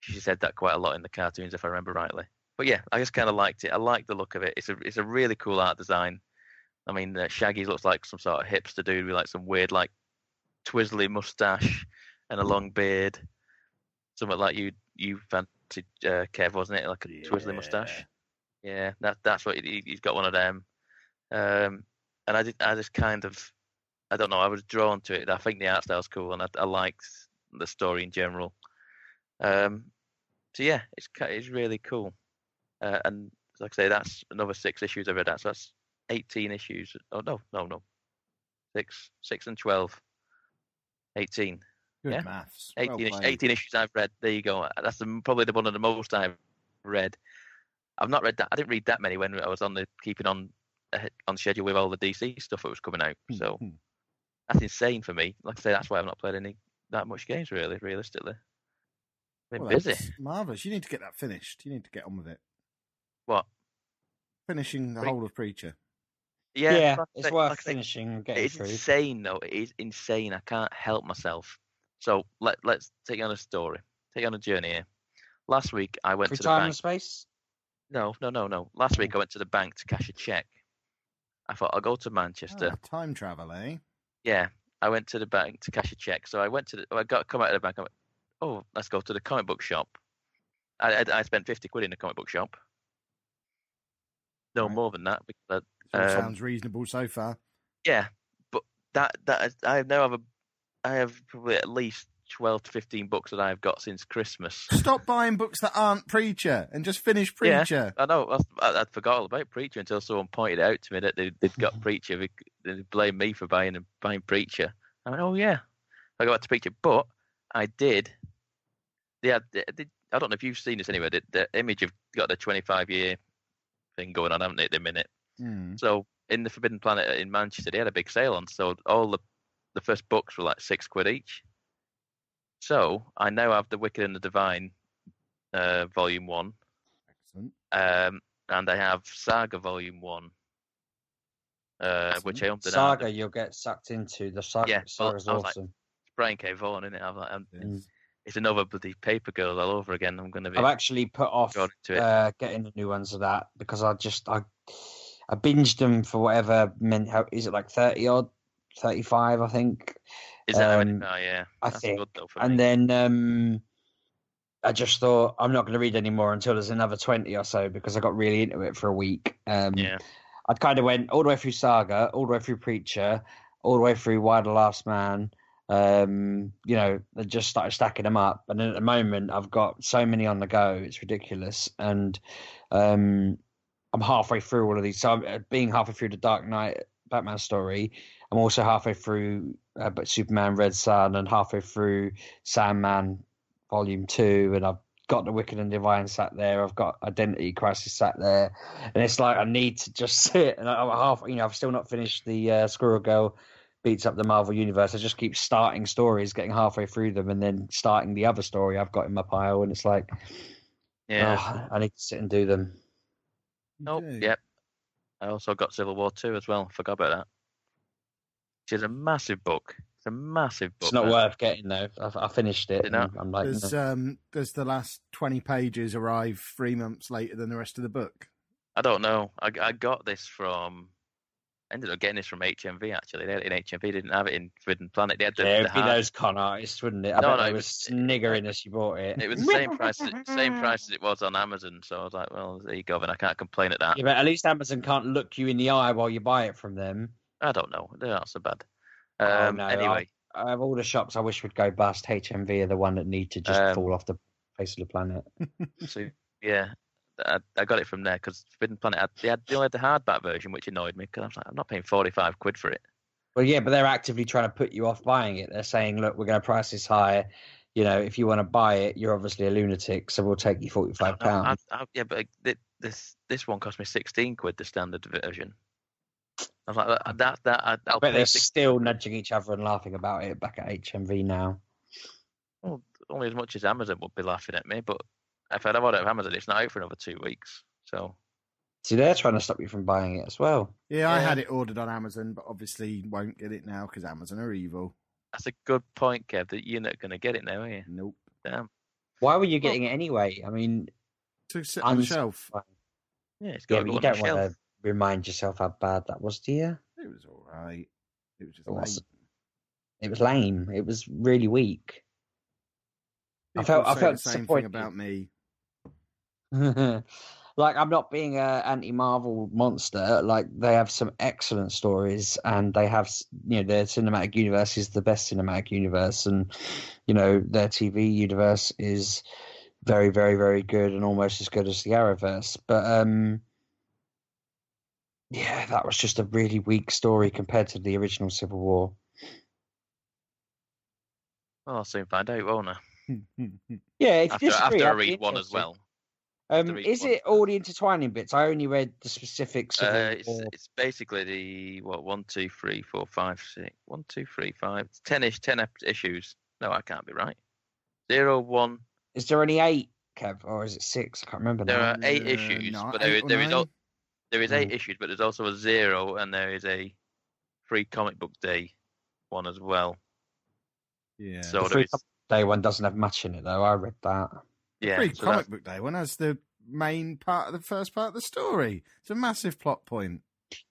She said that quite a lot in the cartoons, if I remember rightly. But yeah, I just kind of liked it. I like the look of it. It's a it's a really cool art design. I mean, uh, Shaggy looks like some sort of hipster dude with like some weird like twizzly mustache and a long beard. somewhat like you you fancied uh, Kev, wasn't it? Like a twizzly mustache. Yeah, that that's what he, he's got one of them. Um, and I did I just kind of I don't know. I was drawn to it. I think the art style's cool, and I, I liked the story in general. Um, so yeah, it's it's really cool. Uh, and like I say, that's another six issues I've read. That so that's eighteen issues. Oh no, no, no, six, six and twelve. 18. Good yeah. maths. 18, Well 18 issues I've read. There you go. That's the, probably the one of the most I've read. I've not read that. I didn't read that many when I was on the keeping on uh, on schedule with all the DC stuff that was coming out. Hmm, So that's insane for me. Like I say, that's why I've not played any that much games really. Realistically, been Well, busy. Marvelous. You need to get that finished. You need to get on with it. What? Finishing the Pre- whole of Preacher. Yeah, Yeah, like it's say- worth like I say, finishing It's through. insane though. It is insane. I can't help myself. So let let's take you on a story. Take you on a journey here. Last week I went Through to the time bank. and space. No, no, no, no. Last week I went to the bank to cash a check. I thought I'll go to Manchester. Ah, time travel, eh? Yeah, I went to the bank to cash a check. So I went to the. I got come out of the bank. I went, oh, let's go to the comic book shop. I I, I spent fifty quid in the comic book shop. No Right. more than that because all Um, sounds reasonable so far. yeah, but that that I now have a I have probably at least twelve to fifteen books that I've got since Christmas. Stop buying books that aren't Preacher and just finish Preacher. Yeah. I know I, I'd forgot all about Preacher until someone pointed out to me that they, they'd got Preacher. They, blamed me for buying and buying Preacher. I went, oh yeah, I got to Preacher, but I did. They had, they, they- I don't know if you've seen this anyway. The, the image have got the 25 year thing going on, haven't they, at the minute? Hmm. So in the Forbidden Planet in Manchester, they had a big sale on. So all the the first books were like six quid each. So I now have the Wicked and the Divine, uh, Volume One, Excellent. um, and I have Saga Volume One, uh, which I in Saga, you'll get sucked into. The saga, Yeah, well, saga's I was like- awesome. It's Brian K. Vaughan, isn't it? I'm like, I'm, Yes. it's another bloody paper girl all over again. I'm going to be I've actually put off going to it. uh, getting the new ones of that because I just I I binged them for whatever meant. How is it like thirty odd, thirty five? I think. Is that how many? um, Oh, yeah. I That's think, good though for and me. then um, I just thought I'm not going to read anymore until there's another twenty or so because I got really into it for a week. Um, yeah, I kind of went all the way through Saga, all the way through Preacher, all the way through Y the Last Man. Um, you know, I just started stacking them up, and then at the moment I've got so many on the go, it's ridiculous. And um, I'm halfway through all of these. So I'm, uh, being halfway through the Dark Night Batman story, I'm also halfway through uh, but Superman Red Sun and halfway through Sandman Volume Two, and I've got the Wicked and Divine sat there. I've got Identity Crisis sat there, and it's like I need to just sit. And I'm half, you know, I've still not finished the uh, Squirrel Girl beats up the Marvel Universe. I just keep starting stories, getting halfway through them, and then starting the other story I've got in my pile, and it's like, yeah. oh, I need to sit and do them. Oh, Okay. yep. I also got Civil War Two as well. Forgot about that. Which is a massive book. It's a massive book. It's not man. worth getting though. I've, I finished it. Did not? I'm like, Does no. um does the last twenty pages arrive three months later than the rest of the book? I don't know. I, I got this from. I ended up getting this from HMV actually. They had it in HMV. Didn't have it in Forbidden Planet. They had the, yeah, the it'd be those con artists, wouldn't it? I No, bet no, they it was- sniggering as you bought it. It was the same price. As, same price as it was on Amazon. So I was like, well, there you go. Then I can't complain at that. Yeah, but at least Amazon can't look you in the eye while you buy it from them. I don't know. They're not so bad. Oh, Um, no, anyway, Out of all the shops I wish would go bust, HMV are the one that need to just Um, fall off the face of the planet. so yeah, I, I got it from there because Forbidden Planet had, they had they only had the hardback version, which annoyed me because I was like, I'm not paying forty five quid for it. Well, yeah, but they're actively trying to put you off buying it. They're saying, look, we're going to price this high. You know, if you want to buy it, you're obviously a lunatic, so we'll take you forty-five pounds. Yeah, but this this one cost me sixteen quid, the standard version. I was like, that that, that uh, I- I I'll bet they're six, still nudging each other and laughing about it back at HMV now. well, only as much as Amazon would be laughing at me. But if I'd have ordered it from Amazon, it's not out for another two weeks. So See, they're trying to stop you from buying it as well. Yeah, I had it ordered on Amazon, but obviously won't get it now because Amazon are evil. that's a good point, Kev. That you're not going to get it now, are you? Nope. Damn. Why were you Well- getting it anyway? I mean, To sit on the shelf. Yeah, it's yeah, got but to go you on the don't want shelf. to remind yourself how bad that was, do you? It was all right. It was just It wasn't. It was lame. It was really weak. I People felt- I felt the same thing about me. like I'm not being a anti-Marvel monster. Like they have some excellent stories, and they have you know their cinematic universe is the best cinematic universe, and you know their TV universe is very, very, very good, and almost as good as the Arrowverse. But um, yeah, that was just a really weak story compared to the original Civil War. Well, I'll soon find out, won't I? Yeah, if you After, disagree, after I I'd read one as well. Um, is is one. it all the intertwining bits? I only read the specifics. Uh, it's, it's basically the what one, two, three, four, five, six, one, two, three, five, ten ish, ten issues. No, I can't be right. Zero, one. Is there only eight, Kev, or is it six? I can't remember There now. are eight Uh, issues, no, but there, eight or there is nine? Al- there is eight Mm. issues, but there's also a zero, and there is a free comic book day one as well. Yeah. So The free is, Day one doesn't have much in it though. I read that. yeah, Free so comic that's- book day one has the main part of the first part of the story. It's a massive plot point.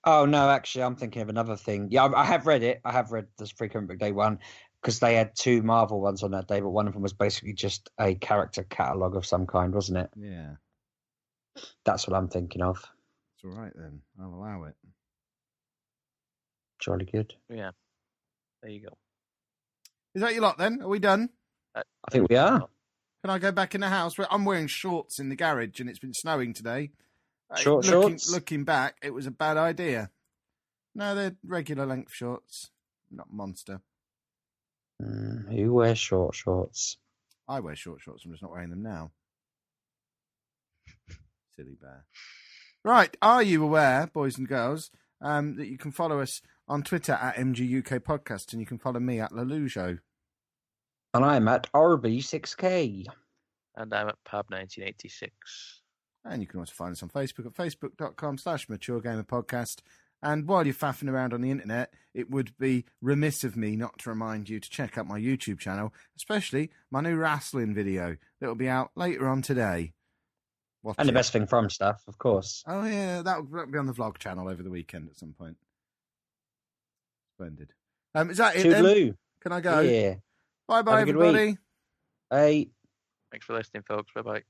Oh no, actually, I'm thinking of another thing. Yeah, I, I have read it. I have read this free comic book day one because they had two Marvel ones on that day, but one of them was basically just a character catalog of some kind, wasn't it? Yeah. That's what I'm thinking of. It's all right then. I'll allow it. Jolly good. yeah. There you go. Is that your lot then? Are we done? I think we are. Can I go back in the house? I'm wearing shorts in the garage and it's been snowing today. Uh, Short looking, shorts? Looking back, it was a bad idea. No, they're regular length shorts, not monster. Mm, who wears short shorts? I wear short shorts. I'm just not wearing them now. Silly bear. Right. Are you aware, boys and girls, um, that you can follow us on Twitter at MGUK Podcast and you can follow me at Lelujo? And I'm at RB6K. And I'm at Pub1986. And you can also find us on Facebook at facebook.com slash mature gamer podcast. And while you're faffing around on the internet, it would be remiss of me not to remind you to check out my YouTube channel, especially my new wrestling video that will be out later on today. Watch And the it. best thing from stuff, of course. Oh yeah, that'll, that'll be on the vlog channel over the weekend at some point. Splendid. Um, is that it then? Can I go? Yeah. Bye bye Have a good week. everybody. Hey. Thanks for listening, folks. Bye bye.